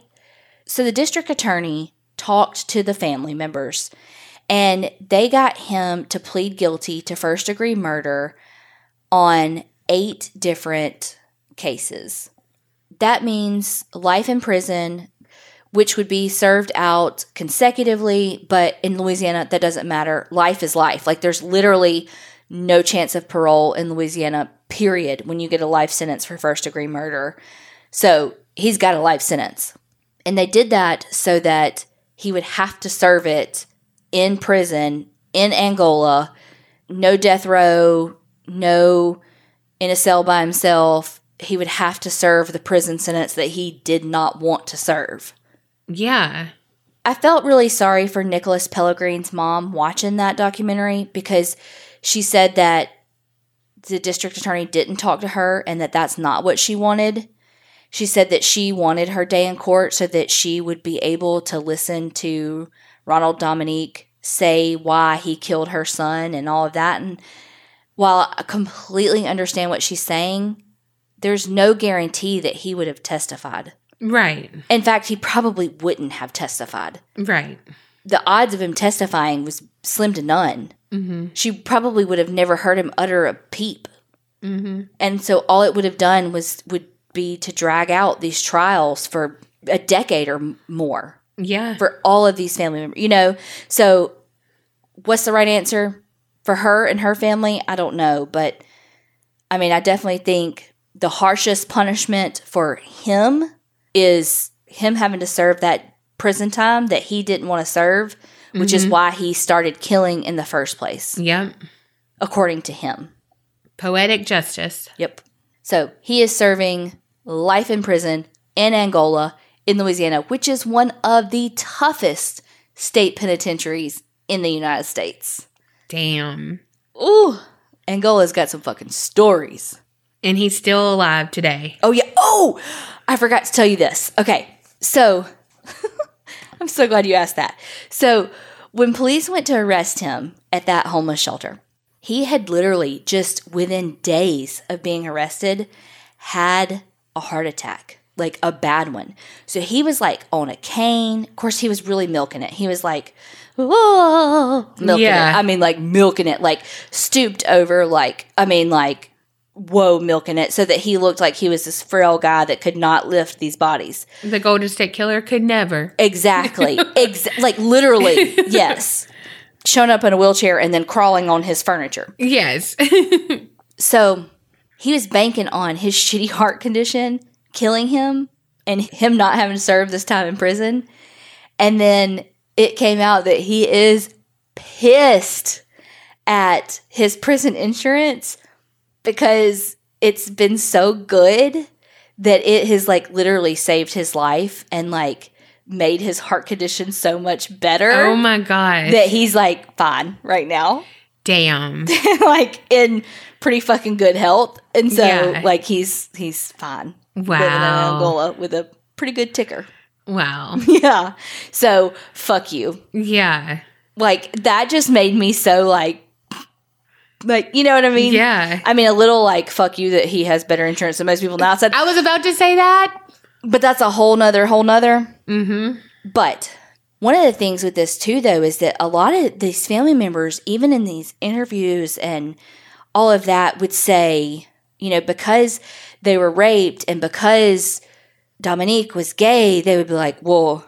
So the district attorney talked to the family members and they got him to plead guilty to first degree murder on eight different cases. That means life in prison, which would be served out consecutively, but in Louisiana, that doesn't matter. Life is life. Like there's literally no chance of parole in Louisiana, period, when you get a life sentence for first degree murder. So he's got a life sentence. And they did that so that he would have to serve it in prison in Angola, no death row, no in a cell by himself. He would have to serve the prison sentence that he did not want to serve. yeah. I felt really sorry for Nicholas Pellegrin's mom watching that documentary because she said that the district attorney didn't talk to her and that that's not what she wanted. She said that she wanted her day in court so that she would be able to listen to Ronald Dominique say why he killed her son and all of that. And while I completely understand what she's saying, there's no guarantee that he would have testified. Right. In fact, he probably wouldn't have testified Right. the odds of him testifying was slim to none. Mm-hmm. She probably would have never heard him utter a peep, Mm-hmm. and so all it would have done was would be to drag out these trials for a decade or more Yeah. for all of these family members. You know, so what's the right answer for her and her family? I don't know, but I mean, I definitely think the harshest punishment for him is him having to serve that prison time that he didn't want to serve, which is mm-hmm. why he started killing in the first place, Yep. according to him. Poetic justice. Yep. So he is serving life in prison in Angola, in Louisiana, which is one of the toughest state penitentiaries in the United States. Damn. Ooh, Angola's got some fucking stories. And he's still alive today. Oh, yeah. Oh, I forgot to tell you this. Okay. So I'm so glad you asked that. So when police went to arrest him at that homeless shelter, he had literally just within days of being arrested had a heart attack, like a bad one. So he was like on a cane. Of course, he was really milking it. He was like, whoa, milking Yeah. it. I mean, like milking it, like stooped over, like, I mean, like, whoa, milking it, so that he looked like he was this frail guy that could not lift these bodies. The Golden State Killer could never. Exactly. Ex- like literally, yes. Showing up in a wheelchair and then crawling on his furniture. Yes. So he was banking on his shitty heart condition killing him and him not having to serve this time in prison. And then it came out that he is pissed at his prison insurance because it's been so good that it has like literally saved his life and like made his heart condition so much better Oh my god. that he's like fine right now. Damn. like in pretty fucking good health. And so Yeah. like he's he's fine. Wow. Angola with a pretty good ticker. Wow. Yeah. So fuck you. Yeah. Like that just made me so like like you know what I mean? Yeah. I mean a little like fuck you that he has better insurance than most people now said I was about to say that. but that's a whole nother whole nother. Mm-hmm. But one of the things with this too though is that a lot of these family members, even in these interviews and all of that, would say, you know, because they were raped and because Dominique was gay, they would be like, Well,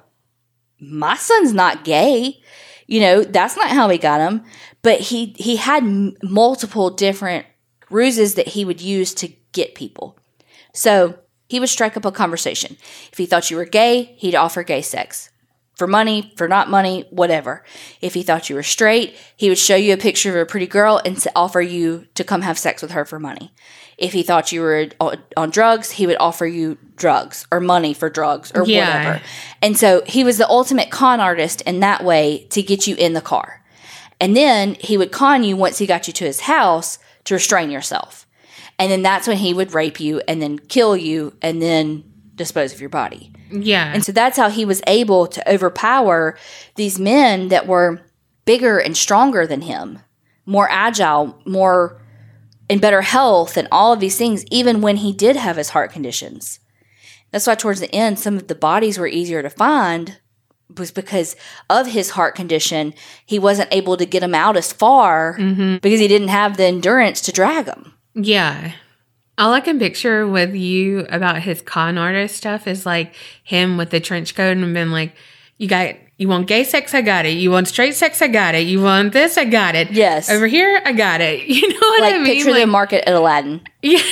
my son's not gay. You know, that's not how he got him. But he he had m- multiple different ruses that he would use to get people. So he would strike up a conversation. If he thought you were gay, he'd offer gay sex. For money, for not money, whatever. If he thought you were straight, he would show you a picture of a pretty girl and offer you to come have sex with her for money. If he thought you were on, drugs, he would offer you drugs or money for drugs or Yeah. whatever. And so he was the ultimate con artist in that way to get you in the car. And then he would con you once he got you to his house to restrain yourself. And then that's when he would rape you and then kill you and then dispose of your body. Yeah. And so that's how he was able to overpower these men that were bigger and stronger than him, more agile, more in better health, and all of these things, even when he did have his heart conditions. That's why towards the end, some of the bodies were easier to find was because of his heart condition. He wasn't able to get them out as far mm-hmm. because he didn't have the endurance to drag them. Yeah. All I can picture with you about his con artist stuff is like him with the trench coat and been like, you got, you want gay sex? I got it. You want straight sex? I got it. You want this? I got it. Yes. Over here, I got it. You know what Like I mean? picture the Like, market at Aladdin. yeah.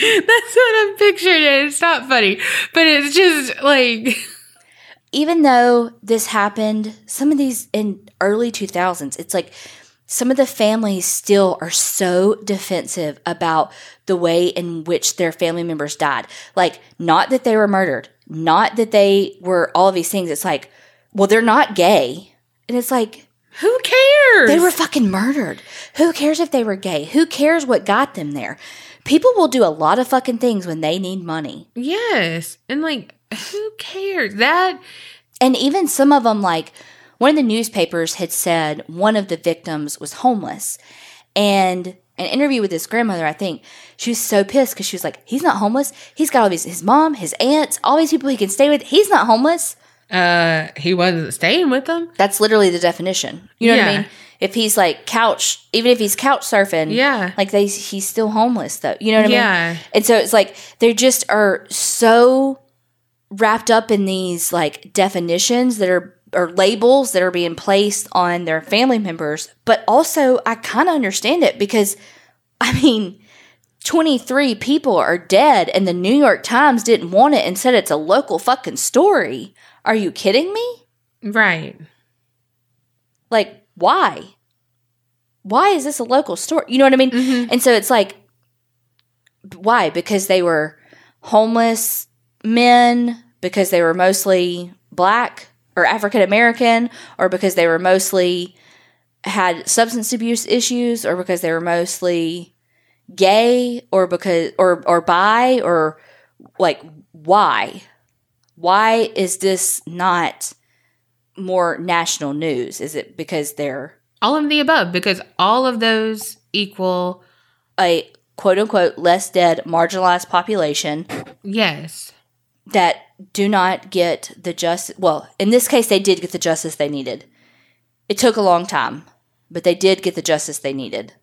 That's what I'm picturing. It's not funny, but it's just like, even though this happened, some of these in early 2000s, it's like some of the families still are so defensive about the way in which their family members died. Like, not that they were murdered, not that they were all of these things. It's like, well, they're not gay. And it's like, who cares? they were fucking murdered. Who cares if they were gay? Who cares what got them there? People will do a lot of fucking things when they need money. yes. And like, who cares? That, And even some of them, like one of the newspapers had said one of the victims was homeless. And an interview with his grandmother, I think, she was so pissed because she was like, he's not homeless. He's got all these, his mom, his aunts, all these people he can stay with. He's not homeless. uh, he wasn't staying with them. That's literally the definition. You know what I mean? If he's like couch, even if he's couch surfing, Yeah. like they, he's still homeless though. You know what I Yeah. mean? And so it's like they just are so wrapped up in these like definitions that are or labels that are being placed on their family members. But also, I kind of understand it because, I mean, 23 people are dead and the New York Times didn't want it and said it's a local fucking story. Are you kidding me? Right. Like, why? Why is this a local story? You know what I mean? Mm-hmm. And so it's like, why? Because they were homeless men, because they were mostly black or African American, or because they were mostly had substance abuse issues, or because they were mostly gay, or because or or bi, or like why? Why is this not more national news? Is it because they're All of the above, because all of those equal a quote unquote less dead marginalized population yes. That do not get the justice well in this case they did get the justice they needed. It took a long time but they did get the justice they needed.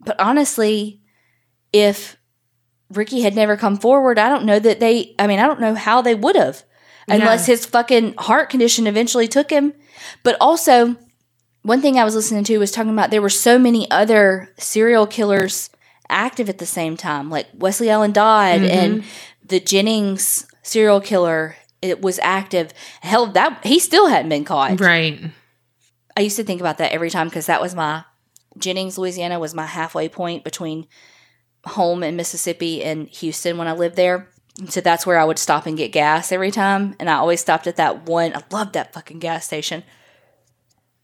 But honestly if ricky had never come forward i don't know that they i mean i don't know how they would have unless Yeah. his fucking heart condition eventually took him. But also one thing i was listening to was talking about there were so many other serial killers active at the same time like Westley Allan Dodd mm-hmm. and the jennings serial killer it was active hell that he still hadn't been caught Right. i used to think about that every time because that was my Jennings, Louisiana was my halfway point between home in Mississippi and Houston when I lived there. So that's where I would stop and get gas every time. And I always stopped at that one. I loved that fucking gas station.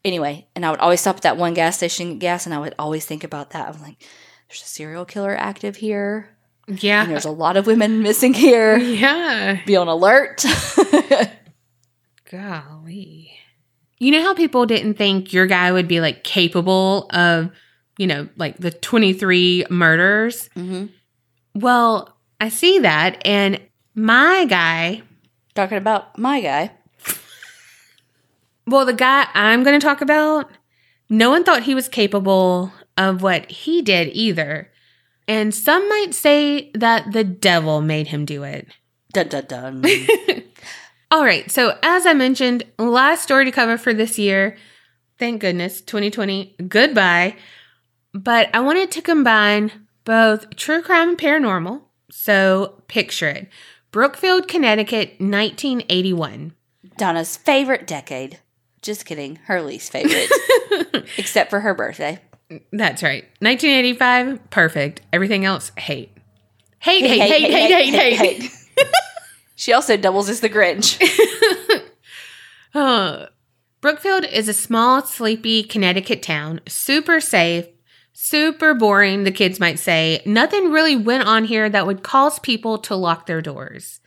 Anyway, and I would always stop at that one gas station gas, and I would always think about that. I'm like, there's a serial killer active here. And Yeah. there's a lot of women missing here. Yeah. Be on alert. Golly. You know how people didn't think your guy would be like capable of, you know, like the 23 murders? hmm Well, I see that. And my guy, Talking about my guy. well, the guy I'm going to talk about, no one thought he was capable of what he did either. And some might say that the devil made him do it. Dun dun dun. All right. So, as I mentioned, last story to cover for this year. Thank goodness, 2020, goodbye. But I wanted to combine both true crime and paranormal. So, picture it Brookfield, Connecticut, 1981. Donna's favorite decade. Just kidding. Her least favorite. Except for her birthday. That's right. 1985, perfect. Everything else, hate. Hate, hate, hate, hate, hate, hate. she also doubles as the Grinch. Uh, Brookfield is a small, sleepy Connecticut town, super safe, super boring, the kids might say. Nothing really went on here that would cause people to lock their doors.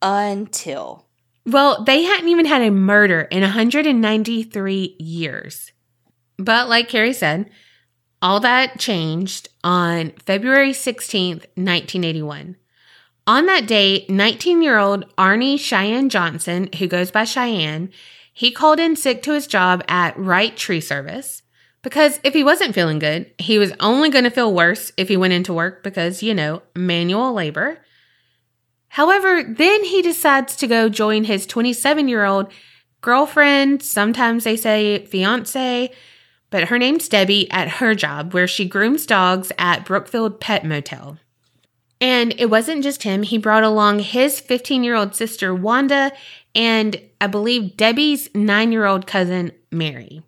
Until. Well, they hadn't even had a murder in 193 years. But like Kerri said, all that changed on February 16th, 1981. On that day, 19 year old Arne Cheyenne Johnson, who goes by Cheyenne, he called in sick to his job at Wright Tree Service because if he wasn't feeling good, he was only going to feel worse if he went into work because, you know, manual labor. However, then he decides to go join his 27 year old girlfriend, sometimes they say fiance, but her name's Debbie, at her job where she grooms dogs at Brookfield Pet Motel. And it wasn't just him, he brought along his 15 year old sister, Wanda, and I believe Debbie's nine year old cousin, Mary.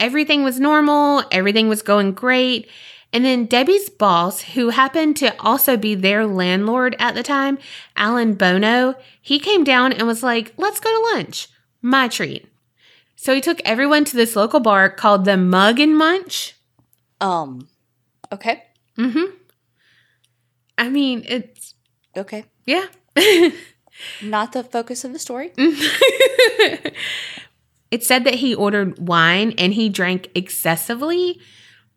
Everything was normal, everything was going great. And then Debbie's boss, who happened to also be their landlord at the time, Alan Bono, he came down and was like, let's go to lunch. My treat. So he took everyone to this local bar called the Mug and Munch. Um. Okay. Mm-hmm. I mean, it's, Okay. yeah. Not the focus of the story. it said that he ordered wine and he drank excessively,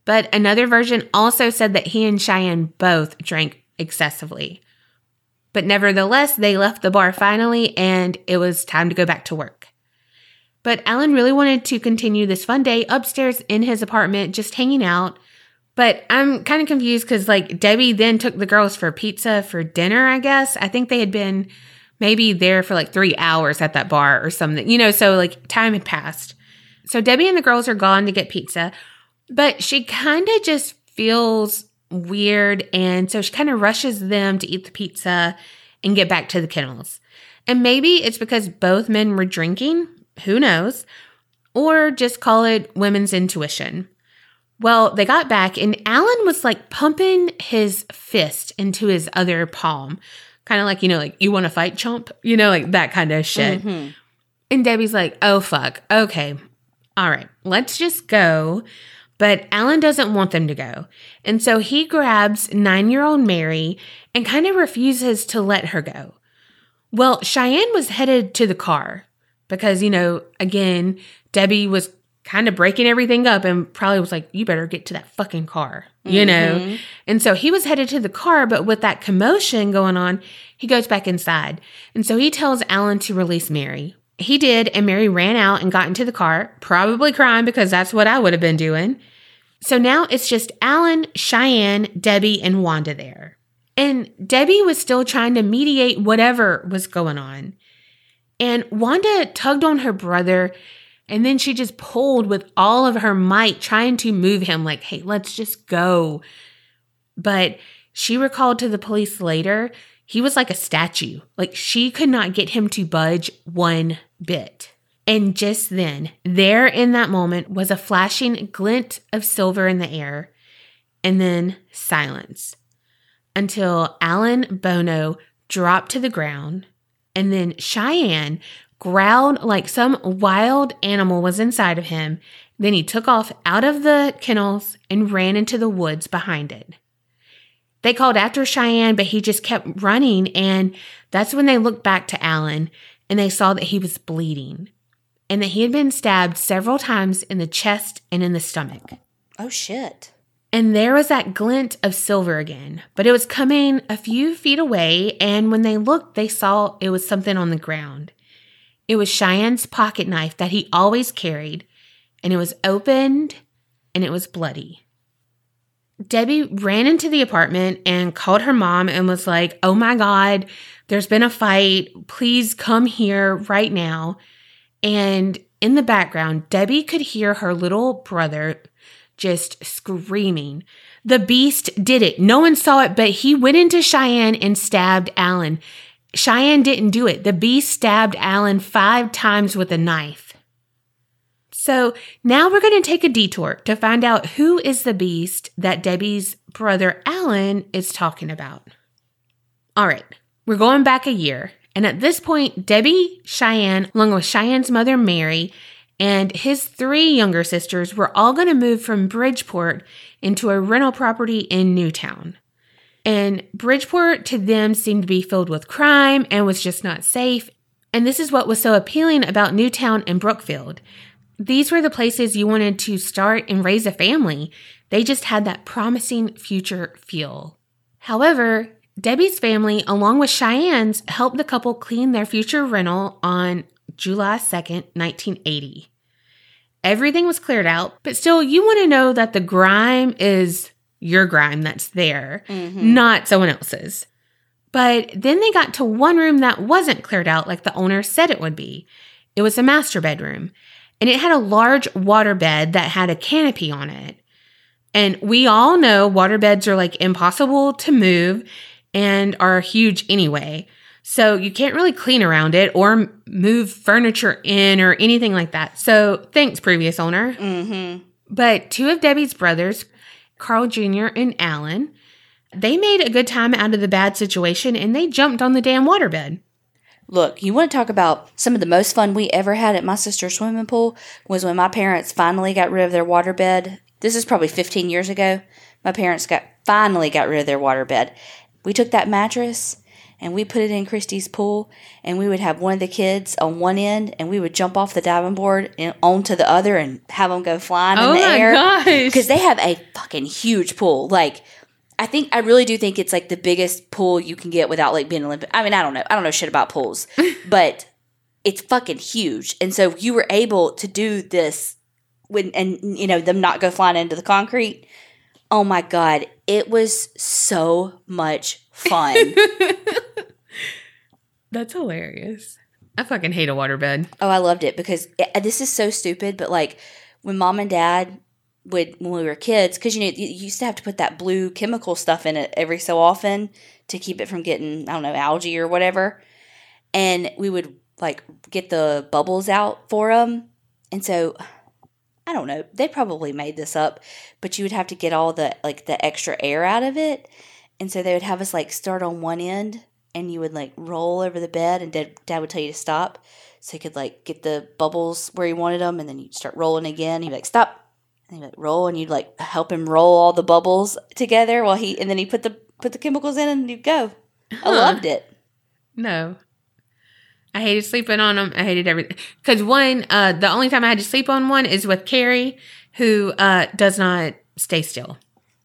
but another version also said that he and Cheyenne both drank excessively. But nevertheless, they left the bar finally and it was time to go back to work. But Alan really wanted to continue this fun day upstairs in his apartment, just hanging out. But I'm kind of confused because, like, Debbie then took the girls for pizza for dinner, I guess. I think they had been maybe there for like three hours at that bar or something, you know, so like time had passed. So Debbie and the girls are gone to get pizza, but she kind of just feels weird. And so she kind of rushes them to eat the pizza and get back to the kennels. And maybe it's because both men were drinking, who knows, or just call it women's intuition. Well, they got back and Alan was like pumping his fist into his other palm. Kind of like, you know, like, you want to fight, chump? You know, like that kind of shit. Mhm. And Debbie's like, oh, fuck. Okay. All right. Let's just go. But Alan doesn't want them to go. And so he grabs nine year old Mary and kind of refuses to let her go. Well, Cheyenne was headed to the car because, you know, again, Debbie was kind of breaking everything up and probably was like, you better get to that fucking car, you know? Mm-hmm. And so he was headed to the car, but with that commotion going on, he goes back inside. And so he tells Alan to release Mary. He did, and Mary ran out and got into the car, probably crying because that's what I would have been doing. So now it's just Alan, Cheyenne, Debbie, and Wanda there. And Debbie was still trying to mediate whatever was going on. And Wanda tugged on her brother, and then she just pulled with all of her might, trying to move him, like, hey, let's just go. But she recalled to the police later, he was like a statue. Like, she could not get him to budge one bit. And just then, there in that moment was a flashing glint of silver in the air, and then silence until Alan Bono dropped to the ground, and then Cheyenne growled like some wild animal was inside of him. Then he took off out of the kennels and ran into the woods behind it. They called after Cheyenne, but he just kept running, and that's when they looked back to Alan and they saw that he was bleeding and that he had been stabbed several times in the chest and in the stomach. Oh shit. And there was that glint of silver again, but it was coming a few feet away. And when they looked, they saw it was something on the ground. It was Cheyenne's pocket knife that he always carried, and it was opened and it was bloody. Debbie ran into the apartment and called her mom and was like, Oh my God, there's been a fight. Please come here right now. And in the background, Debbie could hear her little brother just screaming. The beast did it. No one saw it, but he went into Cheyenne and stabbed Alan. Cheyenne didn't do it. The beast stabbed Alan five times with a knife. So now we're going to take a detour to find out who is the beast that Debbie's brother Alan is talking about. All right, we're going back a year. And at this point, Debbie, Cheyenne, along with Cheyenne's mother, Mary, and his three younger sisters were all going to move from Bridgeport into a rental property in Newtown. And Bridgeport to them seemed to be filled with crime and was just not safe. And this is what was so appealing about Newtown and Brookfield. These were the places you wanted to start and raise a family. They just had that promising future feel. However, Debbie's family, along with Cheyenne's, helped the couple clean their future rental on July 2nd, 1980. Everything was cleared out, but still, you want to know that the grime is your grime that's there, Mm-hmm. not someone else's. But then they got to one room that wasn't cleared out like the owner said it would be. It was a master bedroom, and it had a large water bed that had a canopy on it. And we all know water beds are like impossible to move and are huge anyway. So you can't really clean around it or move furniture in or anything like that. So thanks, previous owner. Mm-hmm. But two of Debbie's brothers, Carl Jr. and Alan, they made a good time out of the bad situation and they jumped on the damn waterbed. Look, you want to talk about some of the most fun we ever had at my sister's swimming pool was when my parents finally got rid of their waterbed. This is probably 15 years ago. My parents got finally got rid of their waterbed. We took that mattress and we put it in Christie's pool and we would have one of the kids on one end and we would jump off the diving board and onto the other and have them go flying Oh in the my air gosh. because they have a fucking huge pool. Like, I think I really do think it's like the biggest pool you can get without like being Olympic. I mean, I don't know. I don't know shit about pools, but it's fucking huge. And so you were able to do this when and you know them not go flying into the concrete. Oh my god, it was so much fun. That's hilarious. I fucking hate a waterbed. Oh, I loved it because it, this is so stupid, but like when mom and dad would when we were kids, because you know you used to have to put that blue chemical stuff in it every so often to keep it from getting I don't know algae or whatever, and we would like get the bubbles out for them, and so I don't know they probably made this up, but you would have to get all the like the extra air out of it, and so they would have us like start on one end. And you would like roll over the bed, and dad, dad would tell you to stop so he could like get the bubbles where he wanted them, and then you'd start rolling again. He'd be like, "Stop!" And he'd like roll, and you'd like help him roll all the bubbles together while he, and then he put the put the chemicals in, and you'd go. I loved it. No. I hated sleeping on them. I hated everything. Because one, uh, the only time I had to sleep on one is with Kerri, who uh, does not stay still.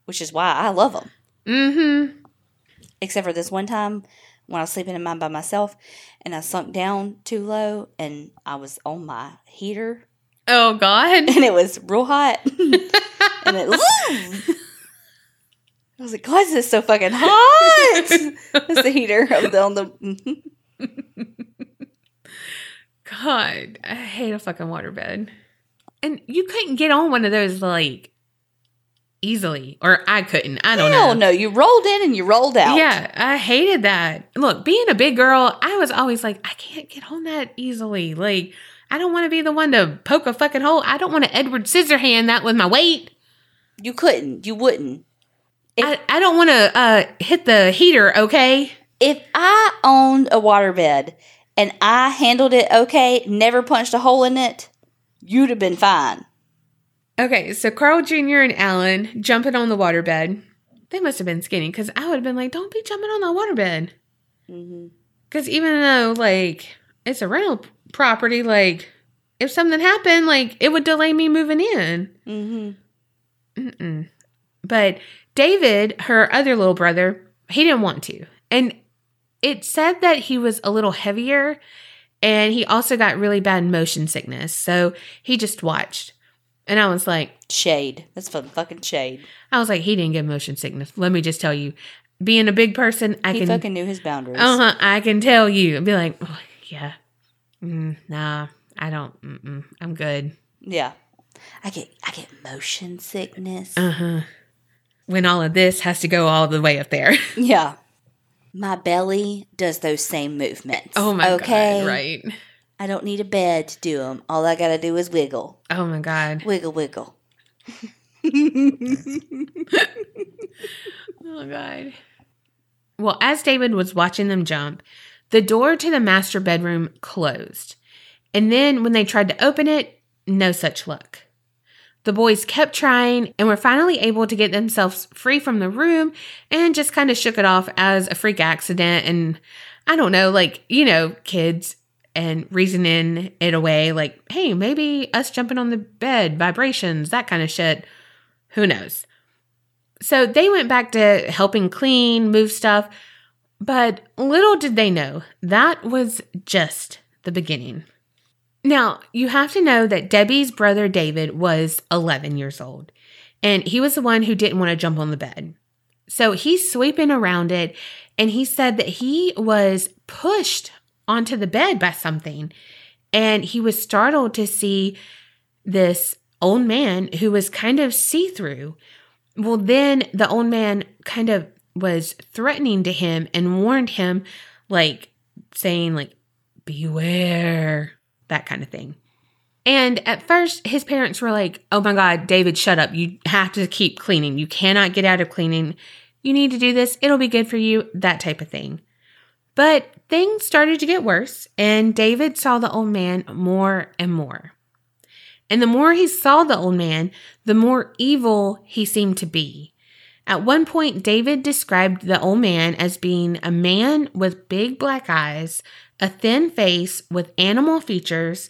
which is why I love them. Mm-hmm. Except for this one time when I was sleeping in mine by myself, and I sunk down too low, and I was on my heater, Oh God. and it was real hot, and it. I was like, "God, this is so fucking hot!" It's the heater of the, on the. mhm. God, I hate a fucking waterbed. And you couldn't get on one of those like easily, or I couldn't. I don't Hell know. no! No. You rolled in and you rolled out. Yeah, I hated that. Look, being a big girl, I was always like, I can't get on that easily. Like, I don't want to be the one to poke a fucking hole. I don't want to Edward Scissorhand that with my weight. You couldn't. You wouldn't. If- I, I don't want to uh, hit the heater, okay? If I owned a waterbed and I handled it okay, never punched a hole in it, you'd have been fine. Okay, so Carl Jr. and Alan jumping on the waterbed. They must have been skinny because I would have been like, don't be jumping on the waterbed. Because even though, like, it's a rental property, like, if something happened, like, it would delay me moving in. hmm Mm-mm. But David, her other little brother, he didn't want to. And it said that he was a little heavier and he also got really bad motion sickness. So he just watched. And I was like, Shade. That's for fucking shade. I was like, he didn't get motion sickness. Let me just tell you, being a big person, I he can, fucking knew his boundaries. uh huh, I can tell you, and be like, oh, yeah, mm, nah, I don't, mm-mm, I'm good. Yeah. I get I get motion sickness. Uh huh. When all of this has to go all the way up there. yeah. My belly does those same movements. oh my okay? god, right? I don't need a bed to do them. All I gotta do is wiggle, Oh my god. wiggle, wiggle. Oh god. Well, as David was watching them jump, the door to the master bedroom closed. And then when they tried to open it, no such luck. The boys kept trying and were finally able to get themselves free from the room and just kind of shook it off as a freak accident. And I don't know, like, you know, kids and reasoning it away, like, hey, maybe us jumping on the bed, vibrations, that kind of shit. Who knows? So they went back to helping clean, move stuff, but little did they know that was just the beginning. Now, you have to know that Debbie's brother David was 11 years old, and he was the one who didn't want to jump on the bed. So he's sweeping around it, and he said that he was pushed onto the bed by something, and he was startled to see this old man who was kind of see through. Well, then the old man kind of was threatening to him and warned him, like saying, like, beware, that kind of thing. And at first, his parents were like, oh my God, David, shut up. You have to keep cleaning. You cannot get out of cleaning. You need to do this. It'll be good for you, that type of thing. But things started to get worse, and David saw the old man more and more. And the more he saw the old man, the more evil he seemed to be. At one point, David described the old man as being a man with big black eyes, a thin face with animal features,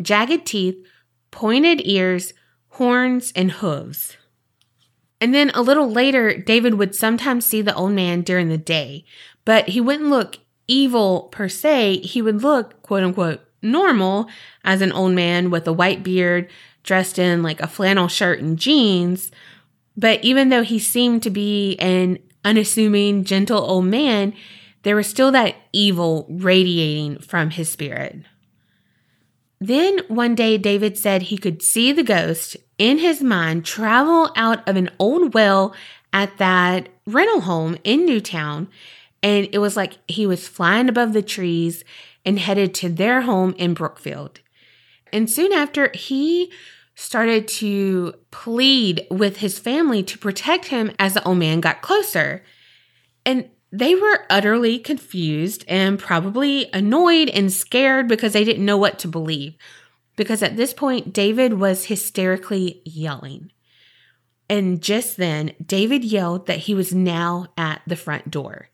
jagged teeth, pointed ears, horns, and hooves. And then a little later, David would sometimes see the old man during the day, but he wouldn't look evil per se. He would look, quote unquote, normal as an old man with a white beard, dressed in like a flannel shirt and jeans. But even though he seemed to be an unassuming, gentle old man, there was still that evil radiating from his spirit. Then one day, David said he could see the ghost in his mind travel out of an old well at that rental home in Newtown. And it was like he was flying above the trees and headed to their home in Brookfield. And soon after, he started to plead with his family to protect him as the old man got closer. And they were utterly confused and probably annoyed and scared because they didn't know what to believe. Because at this point, David was hysterically yelling. And just then, David yelled that he was now at the front door.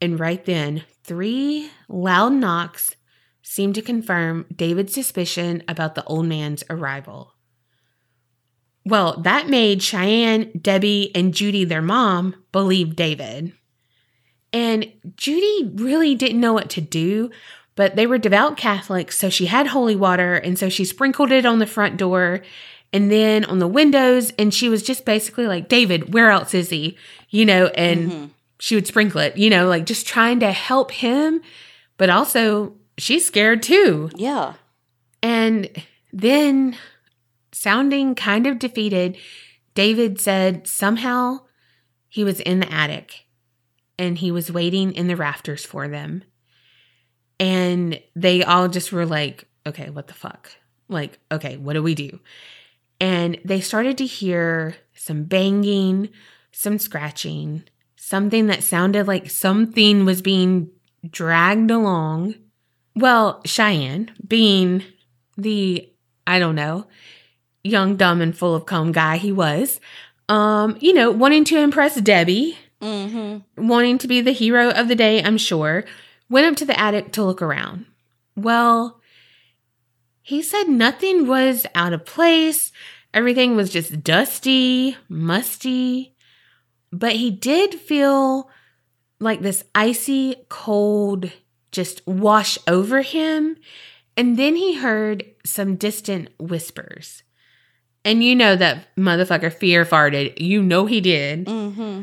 And right then, three loud knocks seemed to confirm David's suspicion about the old man's arrival. Well, that made Cheyenne, Debbie, and Judy, their mom, believe David. And Judy really didn't know what to do, but they were devout Catholics, so she had holy water, and so she sprinkled it on the front door and then on the windows, and she was just basically like, David, where else is he? You know, and Mhm. She would sprinkle it, you know, like just trying to help him, but also she's scared too. Yeah. And then, sounding kind of defeated, David said somehow he was in the attic and he was waiting in the rafters for them. And they all just were like, okay, what the fuck? Like, okay, what do we do? And they started to hear some banging, some scratching, something that sounded like something was being dragged along. Well, Cheyenne, being the, I don't know, young, dumb, and full of cum guy he was, um, you know, wanting to impress Debbie, Mm-hmm. wanting to be the hero of the day, I'm sure, went up to the attic to look around. Well, he said nothing was out of place. Everything was just dusty, musty. But he did feel like this icy cold just wash over him. And then he heard some distant whispers. And you know that motherfucker fear farted. You know he did Mm-hmm.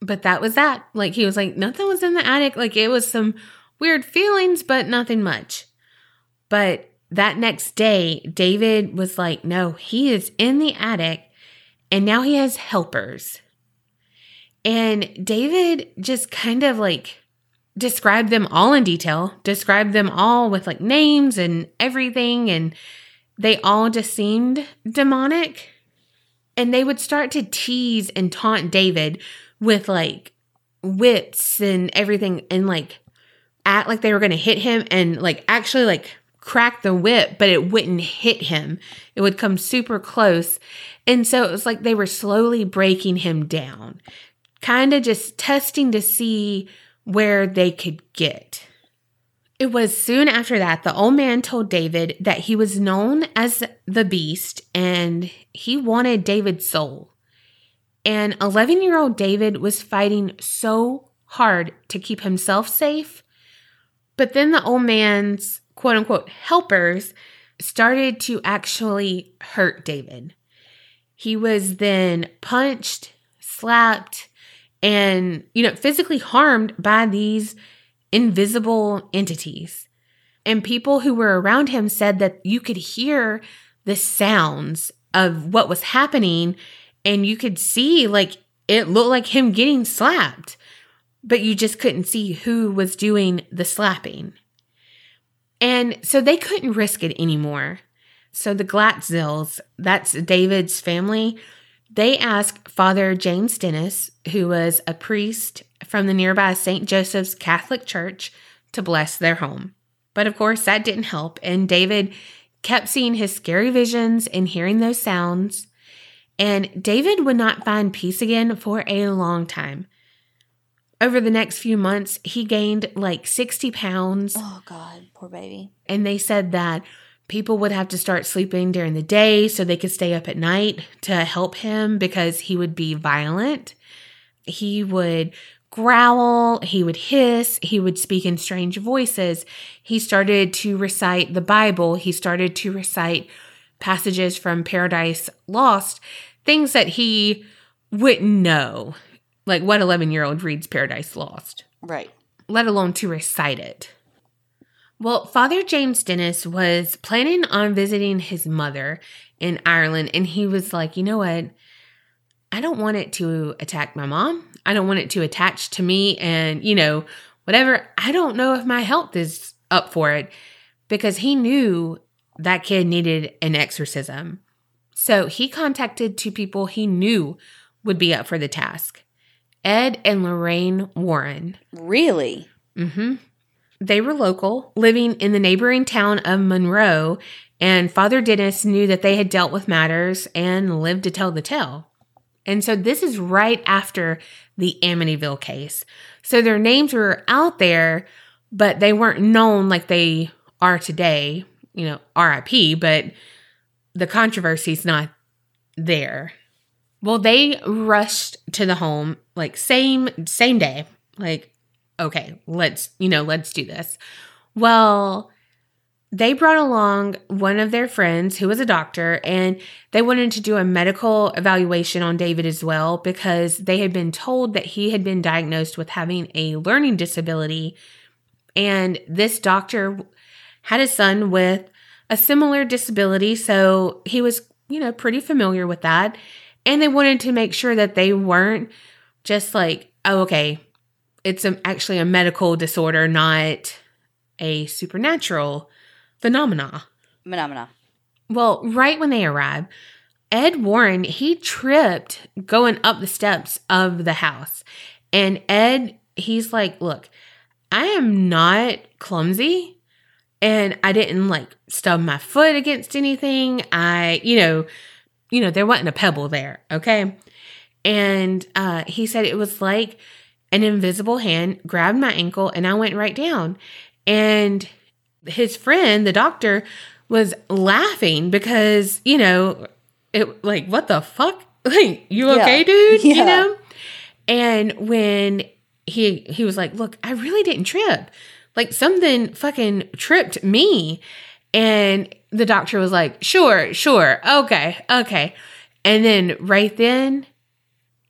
but that was that. Like he was like, nothing was in the attic. Like it was some weird feelings, but nothing much. But that next day, David was like, no, he is in the attic and now he has helpers. And David just kind of like described them all in detail, described them all with like names and everything. And they all just seemed demonic. And they would start to tease and taunt David with like whips and everything and like act like they were going to hit him and like actually like crack the whip, but it wouldn't hit him. It would come super close. And so it was like they were slowly breaking him down, kind of just testing to see where they could get. It was soon after that the old man told David that he was known as the beast and he wanted David's soul. And 11 year old David was fighting so hard to keep himself safe. But then the old man's quote unquote helpers started to actually hurt David. He was then punched, slapped, and, you know, physically harmed by these invisible entities. And people who were around him said that you could hear the sounds of what was happening and you could see like it looked like him getting slapped, but you just couldn't see who was doing the slapping. And so they couldn't risk it anymore. So the Glatzels, that's David's family, they asked Father James Dennis, who was a priest from the nearby St. Joseph's Catholic Church, to bless their home. But of course, that didn't help, and David kept seeing his scary visions and hearing those sounds. And David would not find peace again for a long time. Over the next few months, he gained like 60 pounds. Oh God, poor baby. And they said that people would have to start sleeping during the day so they could stay up at night to help him because he would be violent. He would growl, he would hiss, he would speak in strange voices. He started to recite the Bible, he started to recite passages from Paradise Lost, things that he wouldn't know. Like what 11 year old reads Paradise Lost? Right. let alone to recite it. Well, Father James Dennis was planning on visiting his mother in Ireland, and he was like, you know what? I don't want it to attack my mom. I don't want it to attach to me and, you know, whatever. I don't know if my health is up for it because he knew that kid needed an exorcism. So he contacted two people he knew would be up for the task Ed and Lorraine Warren. Really? hmm They were local, living in the neighboring town of Monroe, and Father Dennis knew that they had dealt with matters and lived to tell the tale. And so this is right after the Amityville case. So their names were out there, but they weren't known like they are today. You know, RIP, but the controversy's not there. Well, they rushed to the home like same same day. Like, okay, let's, you know, let's do this. Well, they brought along one of their friends who was a doctor and they wanted to do a medical evaluation on David as well because they had been told that he had been diagnosed with having a learning disability and this doctor had a son with a similar disability so he was, you know, pretty familiar with that and they wanted to make sure that they weren't just like, oh okay, it's a, actually a medical disorder, not a supernatural phenomena. Phenomena. Well, right when they arrive, Ed Warren, he tripped going up the steps of the house. And Ed, he's like, Look, I am not clumsy and I didn't like stub my foot against anything. I, you know, you know, there wasn't a pebble there, okay? And uh he said it was like an invisible hand grabbed my ankle and I went right down. And his friend, the doctor, was laughing because, you know, it like, what the fuck? Like, you Yeah. okay, dude? You know? And when he he was like, "Look, I really didn't trip. Like something fucking tripped me." And the doctor was like, "Sure, sure. Okay. Okay." And then right then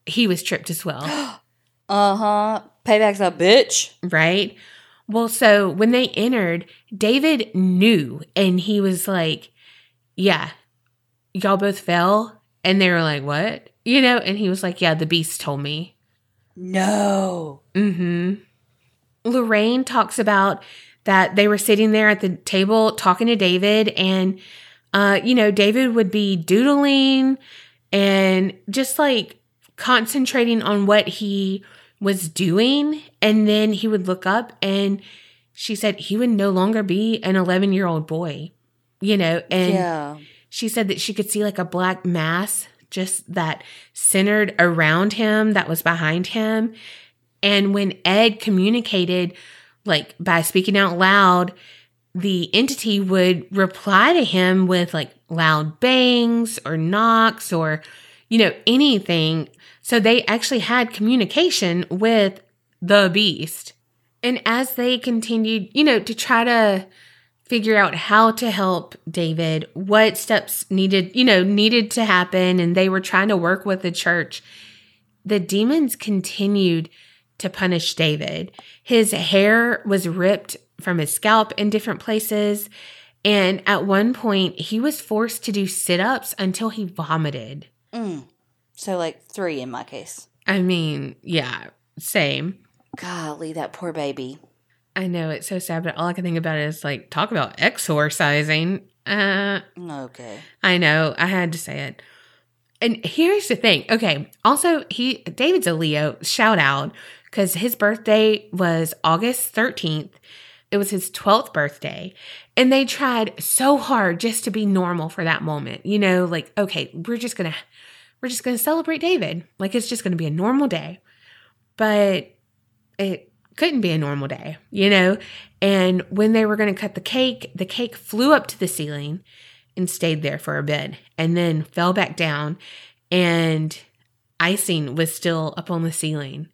he was tripped as well, Uh huh. Payback's a bitch. right? Well, so when they entered, David knew and he was like, "Yeah, y'all both fell." And they were like, "What?" You know, and he was like, "Yeah, the beast told me." No. Mm hmm. Lorraine talks about that they were sitting there at the table talking to David, and uh, you know, David would be doodling and just like concentrating on what he was doing, and then he would look up and she said he would no longer be an 11 year old boy, you know, and yeah. she said that she could see like a black mass just that centered around him that was behind him. And when Ed communicated, like by speaking out loud, the entity would reply to him with like loud bangs or knocks or, you know, anything. So they actually had communication with the beast. And as they continued, you know, to try to figure out how to help David, what steps needed, you know, needed to happen, and they were trying to work with the church. The demons continued to punish David. His hair was ripped from his scalp in different places. And at one point, he was forced to do sit ups until he vomited. Mm. So, like three in my case. I mean, yeah, same. Golly, that poor baby. I know it's so sad, but all I can think about is like, talk about exorcising. Uh, Okay. I know. I had to say it. And here's the thing. Okay. Also, he David's a Leo. Shout out because his birthday was August 13th. It was his 12th birthday. And they tried so hard just to be normal for that moment. You know, like, okay, we're just gonna we're just gonna celebrate David. Like it's just gonna be a normal day. But it couldn't be a normal day, you know? And when they were gonna cut the cake, the cake flew up to the ceiling and stayed there for a bit and then fell back down and icing was still up on the ceiling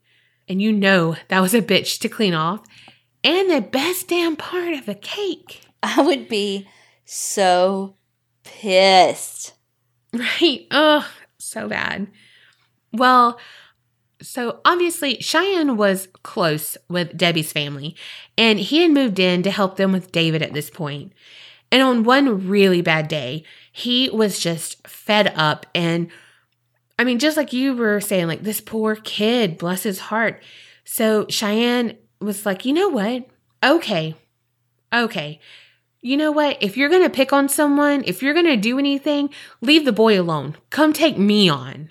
and you know that was a bitch to clean off and the best damn part of the cake I would be so pissed. right oh so bad well so obviously cheyenne was close with debbie's family and he had moved in to help them with david at this point. and on one really bad day he was just fed up and I mean, just like you were saying, like this poor kid, bless his heart. So Cheyenne was like, you know what? Okay. Okay. You know what? If you're going to pick on someone, if you're going to do anything, leave the boy alone. Come take me on.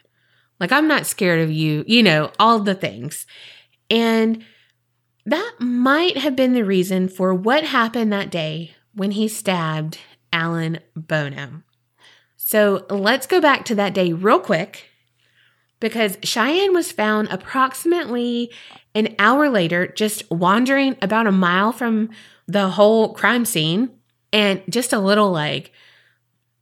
Like, I'm not scared of you, you know, all the things. And that might have been the reason for what happened that day when he stabbed Alan Bono. So let's go back to that day real quick because Cheyenne was found approximately an hour later, just wandering about a mile from the whole crime scene. And just a little like,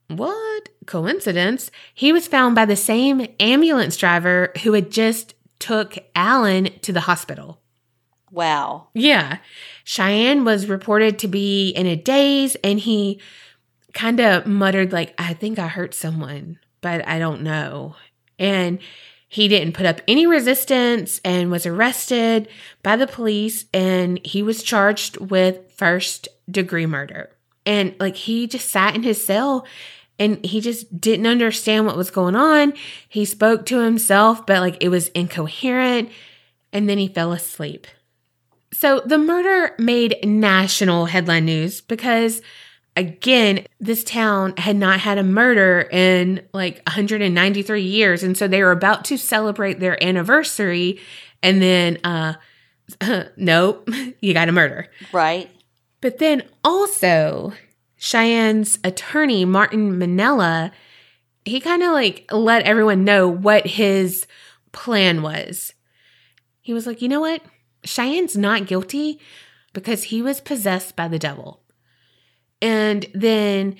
what coincidence? He was found by the same ambulance driver who had just took Alan to the hospital. Wow. Yeah. Cheyenne was reported to be in a daze and he kind of muttered like I think I hurt someone, but I don't know. And he didn't put up any resistance and was arrested by the police and he was charged with first degree murder. And like he just sat in his cell and he just didn't understand what was going on. He spoke to himself, but like it was incoherent and then he fell asleep. So the murder made national headline news because again, this town had not had a murder in like 193 years. And so they were about to celebrate their anniversary. And then, uh, nope, you got a murder. Right. But then also, Cheyenne's attorney, Martin Minnella, he kind of like let everyone know what his plan was. He was like, you know what? Cheyenne's not guilty because he was possessed by the devil. And then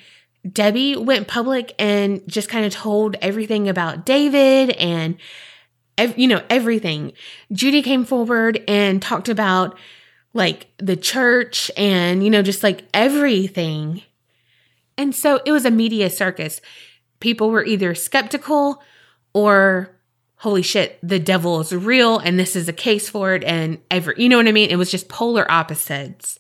Debbie went public and just kind of told everything about David and, you know, everything. Judy came forward and talked about like the church and, you know, just like everything. And so it was a media circus. People were either skeptical or holy shit, the devil is real and this is a case for it and every you know what I mean? It was just polar opposites.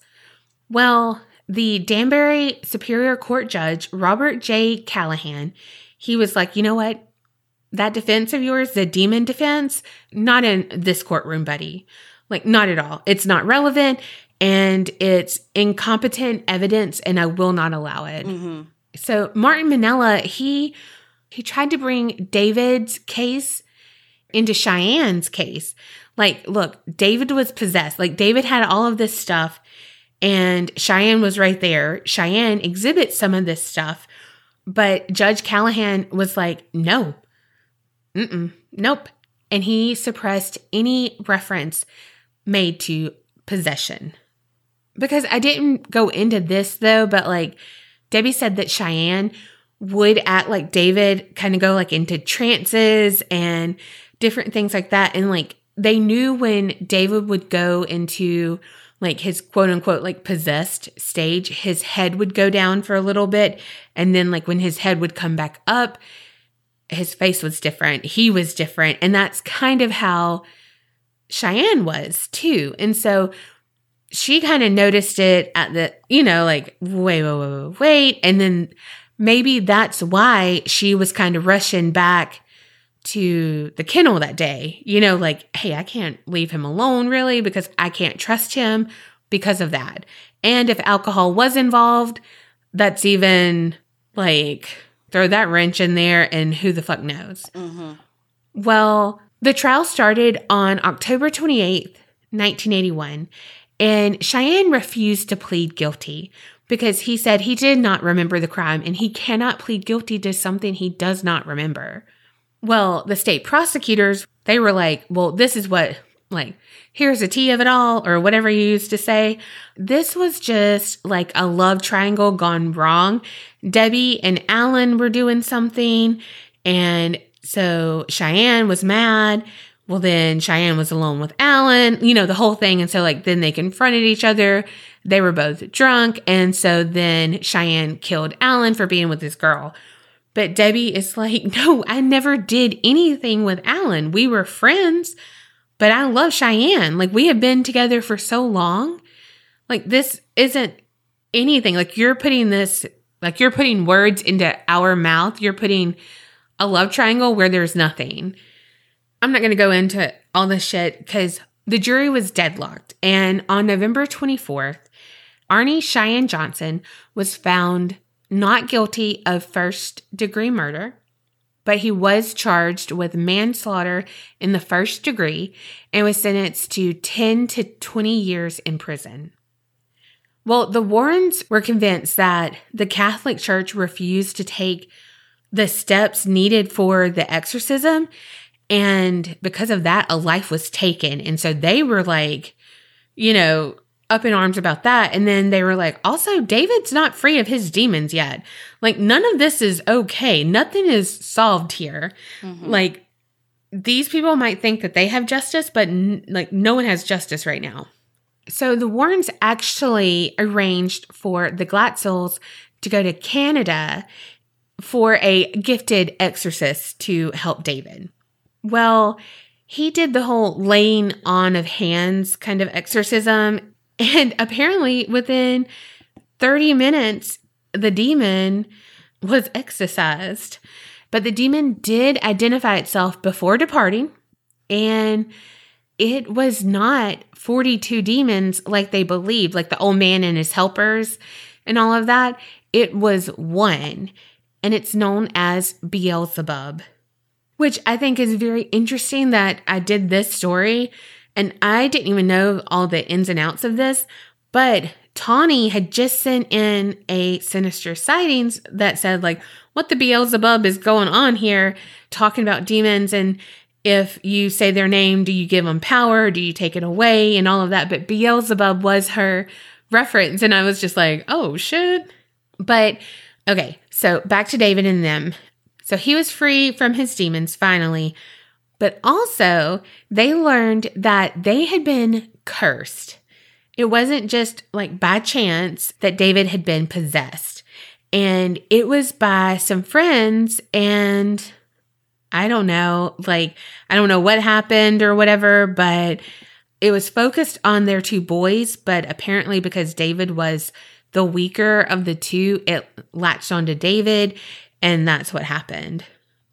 Well, the Danbury Superior Court Judge, Robert J. Callahan, he was like, you know what? That defense of yours, the demon defense, not in this courtroom, buddy. Like, not at all. It's not relevant and it's incompetent evidence, and I will not allow it. Mm-hmm. So Martin Minnella, he he tried to bring David's case into Cheyenne's case. Like, look, David was possessed. Like David had all of this stuff and Cheyenne was right there. Cheyenne exhibits some of this stuff, but Judge Callahan was like, no, Mm-mm, nope. And he suppressed any reference made to possession. Because I didn't go into this though, but like Debbie said that Cheyenne would act like David, kind of go like into trances and different things like that. And like they knew when David would go into like his quote unquote like possessed stage, his head would go down for a little bit. And then like when his head would come back up, his face was different. He was different. And that's kind of how Cheyenne was too. And so she kind of noticed it at the, you know, like, wait, wait, wait, wait. And then maybe that's why she was kind of rushing back to the kennel that day. You know, like, hey, I can't leave him alone really because I can't trust him because of that. And if alcohol was involved, that's even like throw that wrench in there and who the fuck knows. Mm-hmm. Well, the trial started on October 28th, 1981, and Cheyenne refused to plead guilty because he said he did not remember the crime and he cannot plead guilty to something he does not remember. Well, the state prosecutors, they were like, well, this is what, like, here's a tea of it all, or whatever you used to say. This was just like a love triangle gone wrong. Debbie and Alan were doing something, and so Cheyenne was mad. Well, then Cheyenne was alone with Alan, you know, the whole thing. And so, like, then they confronted each other. They were both drunk. And so then Cheyenne killed Alan for being with this girl. But Debbie is like, no, I never did anything with Alan. We were friends, but I love Cheyenne. Like, we have been together for so long. Like, this isn't anything. Like, you're putting this, like, you're putting words into our mouth. You're putting a love triangle where there's nothing. I'm not going to go into all this shit because the jury was deadlocked. And on November 24th, Arne Cheyenne Johnson was found not guilty of first degree murder, but he was charged with manslaughter in the first degree and was sentenced to 10 to 20 years in prison. Well, the Warrens were convinced that the Catholic Church refused to take the steps needed for the exorcism. And because of that, a life was taken. And so they were like, you know, up in arms about that. And then they were like, also, David's not free of his demons yet. Like, none of this is okay. Nothing is solved here. Mm-hmm. Like, these people might think that they have justice, but n- like, no one has justice right now. So the Warrens actually arranged for the Glatzels to go to Canada for a gifted exorcist to help David. Well, he did the whole laying on of hands kind of exorcism and apparently, within 30 minutes, the demon was exorcised. But the demon did identify itself before departing, and it was not 42 demons like they believed, like the old man and his helpers and all of that. it was one, and it's known as Beelzebub, which I think is very interesting that I did this story and I didn't even know all the ins and outs of this, but Tawny had just sent in a sinister sightings that said, like, what the Beelzebub is going on here, talking about demons and if you say their name, do you give them power? Do you take it away? And all of that. But Beelzebub was her reference. And I was just like, oh shit. But okay, so back to David and them. So he was free from his demons finally. But also, they learned that they had been cursed. It wasn't just like by chance that David had been possessed. And it was by some friends and I don't know, like, I don't know what happened or whatever, but it was focused on their two boys. But apparently, because David was the weaker of the two, it latched onto David, and that's what happened.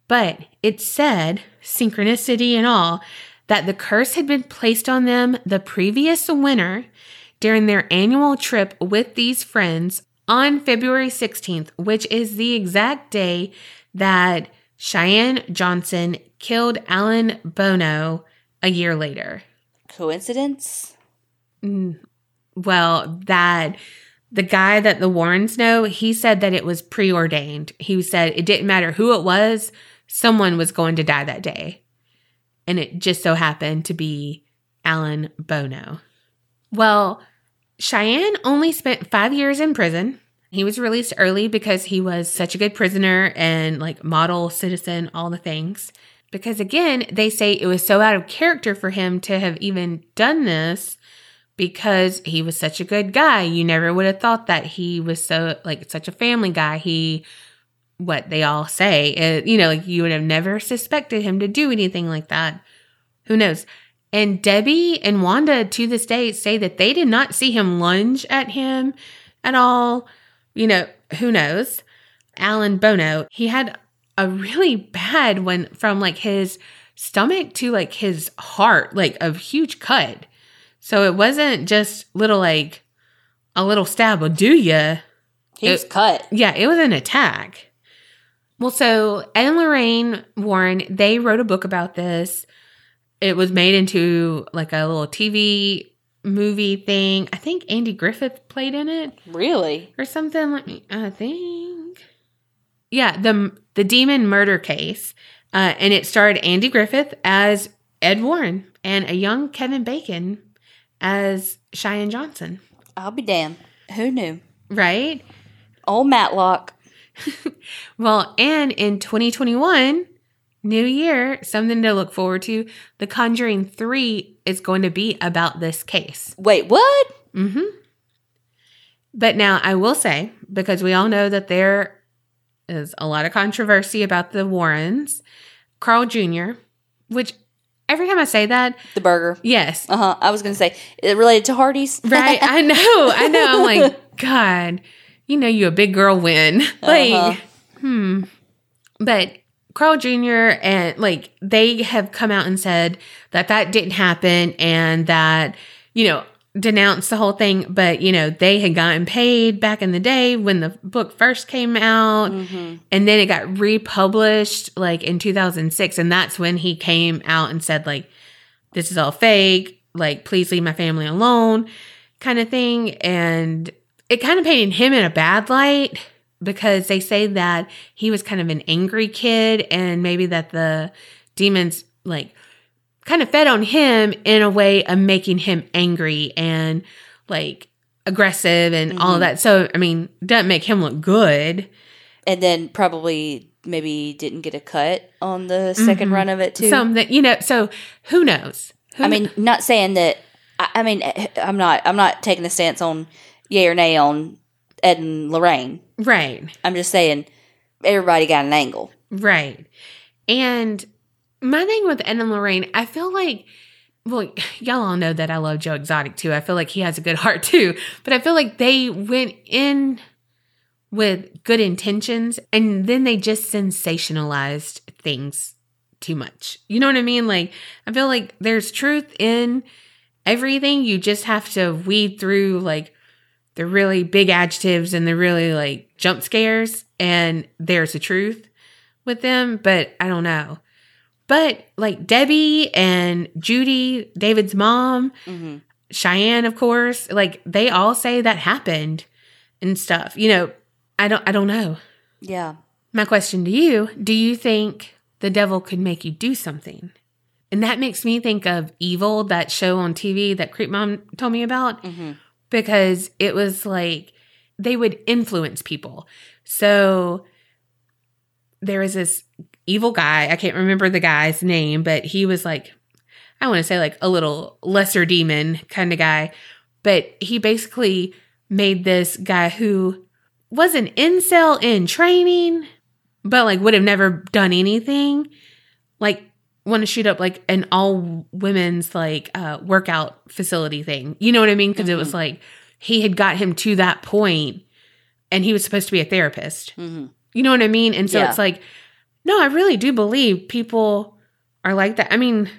But it said, synchronicity and all, that the curse had been placed on them the previous winter during their annual trip with these friends on February 16th, which is the exact day that Cheyenne Johnson killed Alan Bono a year later. Coincidence? Mm, well, that the guy that the Warrens know, he said that it was preordained. He said it didn't matter who it was, someone was going to die that day. And it just so happened to be Alan Bono. Well, Cheyenne only spent five years in prison. He was released early because he was such a good prisoner and like model citizen, all the things. Because again, they say it was so out of character for him to have even done this because he was such a good guy. You never would have thought that he was so like such a family guy. He what they all say, uh, you know, like you would have never suspected him to do anything like that. Who knows? And Debbie and Wanda to this day say that they did not see him lunge at him at all you know, who knows? Alan Bono, he had a really bad one from like his stomach to like his heart, like a huge cut. So it wasn't just little like a little stab will do ya. He was cut. Yeah, it was an attack. Well, so Ed and Lorraine Warren, they wrote a book about this. It was made into like a little TV movie thing. I think Andy Griffith played in it. Really? Or something like I think. Yeah, the the demon murder case. Uh, and it starred Andy Griffith as Ed Warren and a young Kevin Bacon as Cheyenne Johnson. I'll be damned. Who knew? Right? Old Matlock. well, and in 2021, New year, something to look forward to. The Conjuring 3 is going to be about this case. Wait, what? Mm hmm. But now I will say, because we all know that there is a lot of controversy about the Warrens, Carl Jr., which every time I say that, the burger. Yes. Uh huh. I was going to say, it related to Hardee's? right. I know. I know. I'm like, God, you know, you a big girl win. Like, uh-huh. hmm. But Carl Jr. and like they have come out and said that that didn't happen and that, you know, denounced the whole thing. But, you know, they had gotten paid back in the day when the book first came out. Mm-hmm. And then it got republished like in 2006. And that's when he came out and said, like, this is all fake. Like, please leave my family alone, kind of thing. And it kind of painted him in a bad light because they say that he was kind of an angry kid and maybe that the demons like kind of fed on him in a way of making him angry and like aggressive and mm-hmm. all that. So, I mean, doesn't make him look good. And then probably maybe didn't get a cut on the 2nd mm-hmm. run of it too. Something, you know, so who knows? Who I mean, not saying that I, I mean, I'm not I'm not taking a stance on yay or nay on Ed and Lorraine. Right. I'm just saying everybody got an angle. Right. And my thing with Ed and Lorraine, I feel like well, y'all all know that I love Joe Exotic too. I feel like he has a good heart too. But I feel like they went in with good intentions and then they just sensationalized things too much. You know what I mean? Like, I feel like there's truth in everything. You just have to weed through like the really big adjectives and the really like jump scares and there's the truth with them, but I don't know. But like Debbie and Judy, David's mom, hmm Cheyenne, of course, like they all say that happened and stuff. You know, I don't I don't know. Yeah. My question to you, do you think the devil could make you do something? And that makes me think of Evil, that show on TV that Creep Mom told me about, hmm because it was like they would influence people. So there was this evil guy, I can't remember the guy's name, but he was like, I want to say like a little lesser demon kind of guy. But he basically made this guy who was an incel in training, but like would have never done anything, like want to shoot up like an all women's like uh workout facility thing. You know what I mean? Because it was like he had got him to that point and he was supposed to be a therapist. hmm You know what I mean? And so Yeah. it's like, no, I really do believe people are like that. I mean,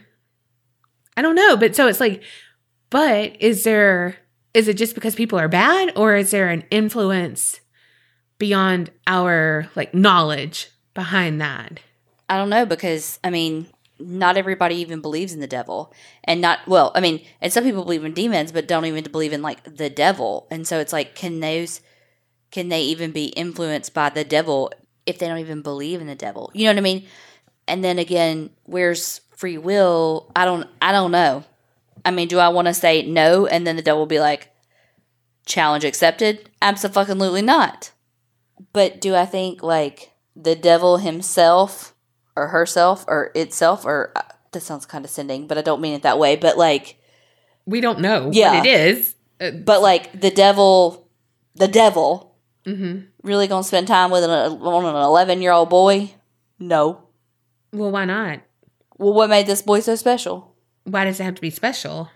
I don't know, but so it's like, but is there, is it just because people are bad or is there an influence beyond our like knowledge behind that? I don't know because I mean, not everybody even believes in the devil, and not well. I mean, and some people believe in demons, but don't even believe in like the devil. And so it's like, can those, can they even be influenced by the devil if they don't even believe in the devil? You know what I mean? And then again, where's free will? I don't. I don't know. I mean, do I want to say no, and then the devil will be like, challenge accepted? Absolutely not. But do I think like the devil himself or herself or itself or uh, that sounds condescending, but I don't mean it that way. But like, We don't know Yeah. what it is. Uh, but like the devil, the devil mhm. Really gonna spend time with an, on an eleven year old boy? No. Well, why not? Well, what made this boy so special? Why does it have to be special?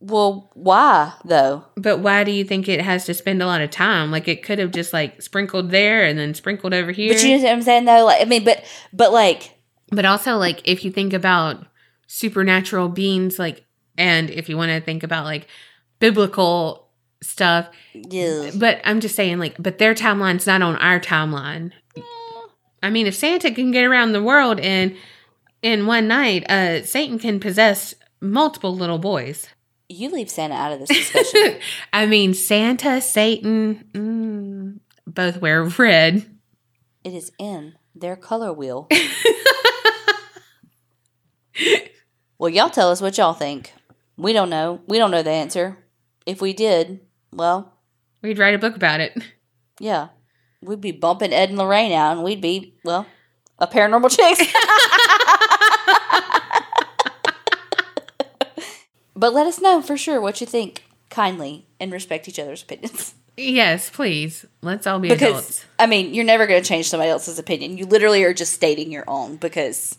Well, why though? But why do you think it has to spend a lot of time? Like it could have just like sprinkled there and then sprinkled over here. But you know what I'm saying though. Like, I mean, but but like, But also, like, if you think about supernatural beings, like, and if you want to think about like biblical stuff, yeah. but I'm just saying, like, but their timeline's not on our timeline. I mean, if Santa can get around the world in in one night, uh, Satan can possess multiple little boys. you leave Santa out of this discussion. I mean, Santa, Satan, mm, both wear red. it is in their color wheel. well, y'all tell us what y'all think. We don't know. We don't know the answer. If we did, well, We'd write a book about it. yeah, we'd be bumping Ed and Lorraine out, and we'd be well, a paranormal chicks. but let us know for sure what you think, kindly, and respect each other's opinions. Yes, please. Let's all be Because adults. I mean, you're never going to change somebody else's opinion. You literally are just stating your own. Because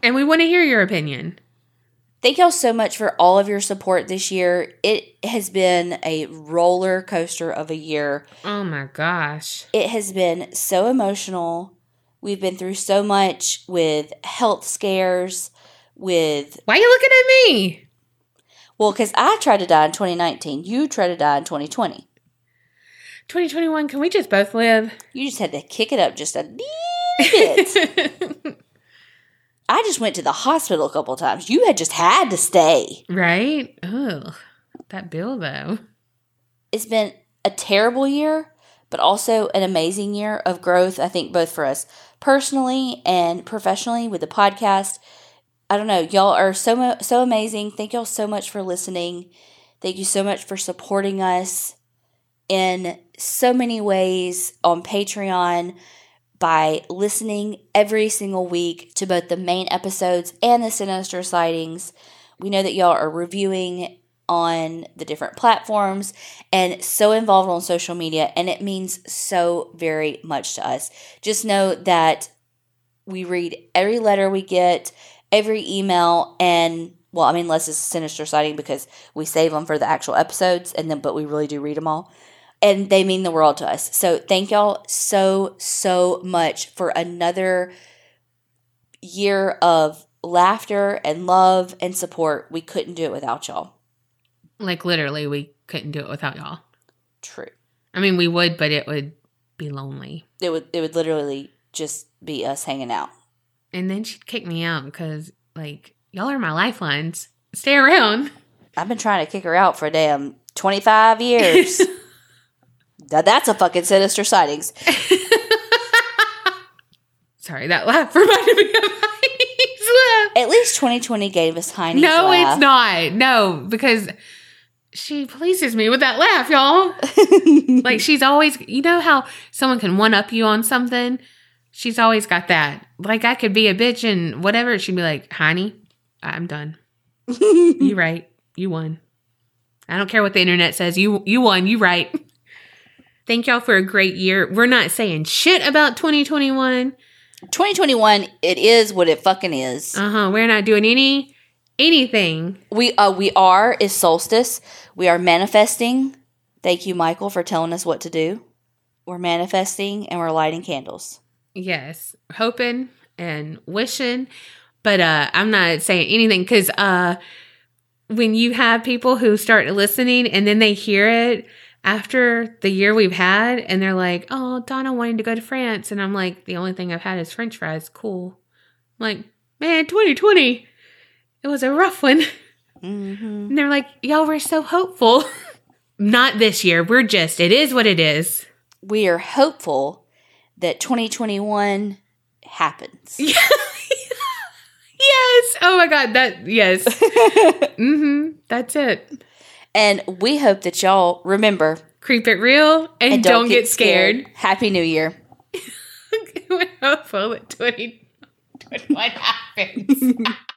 And we want to hear your opinion. Thank y'all so much for all of your support this year. It has been a roller coaster of a year. Oh my gosh. It has been so emotional. We've been through so much with health scares, with Why are you looking at me? well, because I tried to die in 2019. You tried to die in 2020. 2021, can we just both live? You just had to kick it up just a little bit. I just went to the hospital a couple of times. You had just had to stay. right? Ugh. That bill, though. It's been a terrible year, but also an amazing year of growth, I think, both for us personally and professionally with the podcast. I don't know. Y'all are so, so amazing. Thank y'all so much for listening. Thank you so much for supporting us in so many ways on Patreon by listening every single week to both the main episodes and the sinister sightings. We know that y'all are reviewing on the different platforms and so involved on social media, and it means so very much to us. Just know that we read every letter we get, every email, and well, I mean, unless it's a sinister sighting because we save them for the actual episodes, and then but we really do read them all and they mean the world to us. So thank y'all so so much for another year of laughter and love and support. We couldn't do it without y'all. Like, literally, we couldn't do it without y'all. True. I mean, we would, but it would be lonely. It would it would literally just be us hanging out. And then she'd kick me out because, like, y'all are my lifelines. Stay around. I've been trying to kick her out for damn 25 years. now that's a fucking sinister sightings. Sorry, that laugh reminded me of Heidi's laugh. At least 2020 gave us Heine's No, laugh. it's not. No, because she pleases me with that laugh, y'all. like she's always, you know how someone can one up you on something. She's always got that. Like I could be a bitch and whatever. She'd be like, "Honey, I'm done. you right. You won. I don't care what the internet says. You you won. You right." Thank y'all for a great year. We're not saying shit about 2021. 2021, it is what it fucking is. Uh huh. We're not doing any anything. We uh we are is solstice. We are manifesting. Thank you, Michael, for telling us what to do. We're manifesting and we're lighting candles. Yes, hoping and wishing, but uh I'm not saying anything cuz uh when you have people who start listening and then they hear it after the year we've had and they're like, "Oh, Donna wanting to go to France." And I'm like, "The only thing I've had is french fries." Cool. I'm like, "Man, 2020. It was a rough one." Mm-hmm. And they're like, "Y'all were so hopeful." not this year. We're just it is what it is. We are hopeful that 2021 happens. yes. Oh my god, that yes. mhm. That's it. And we hope that y'all remember Creep it real and, don't, get, scared. Happy New Year. We're hopeful that 2021 happens.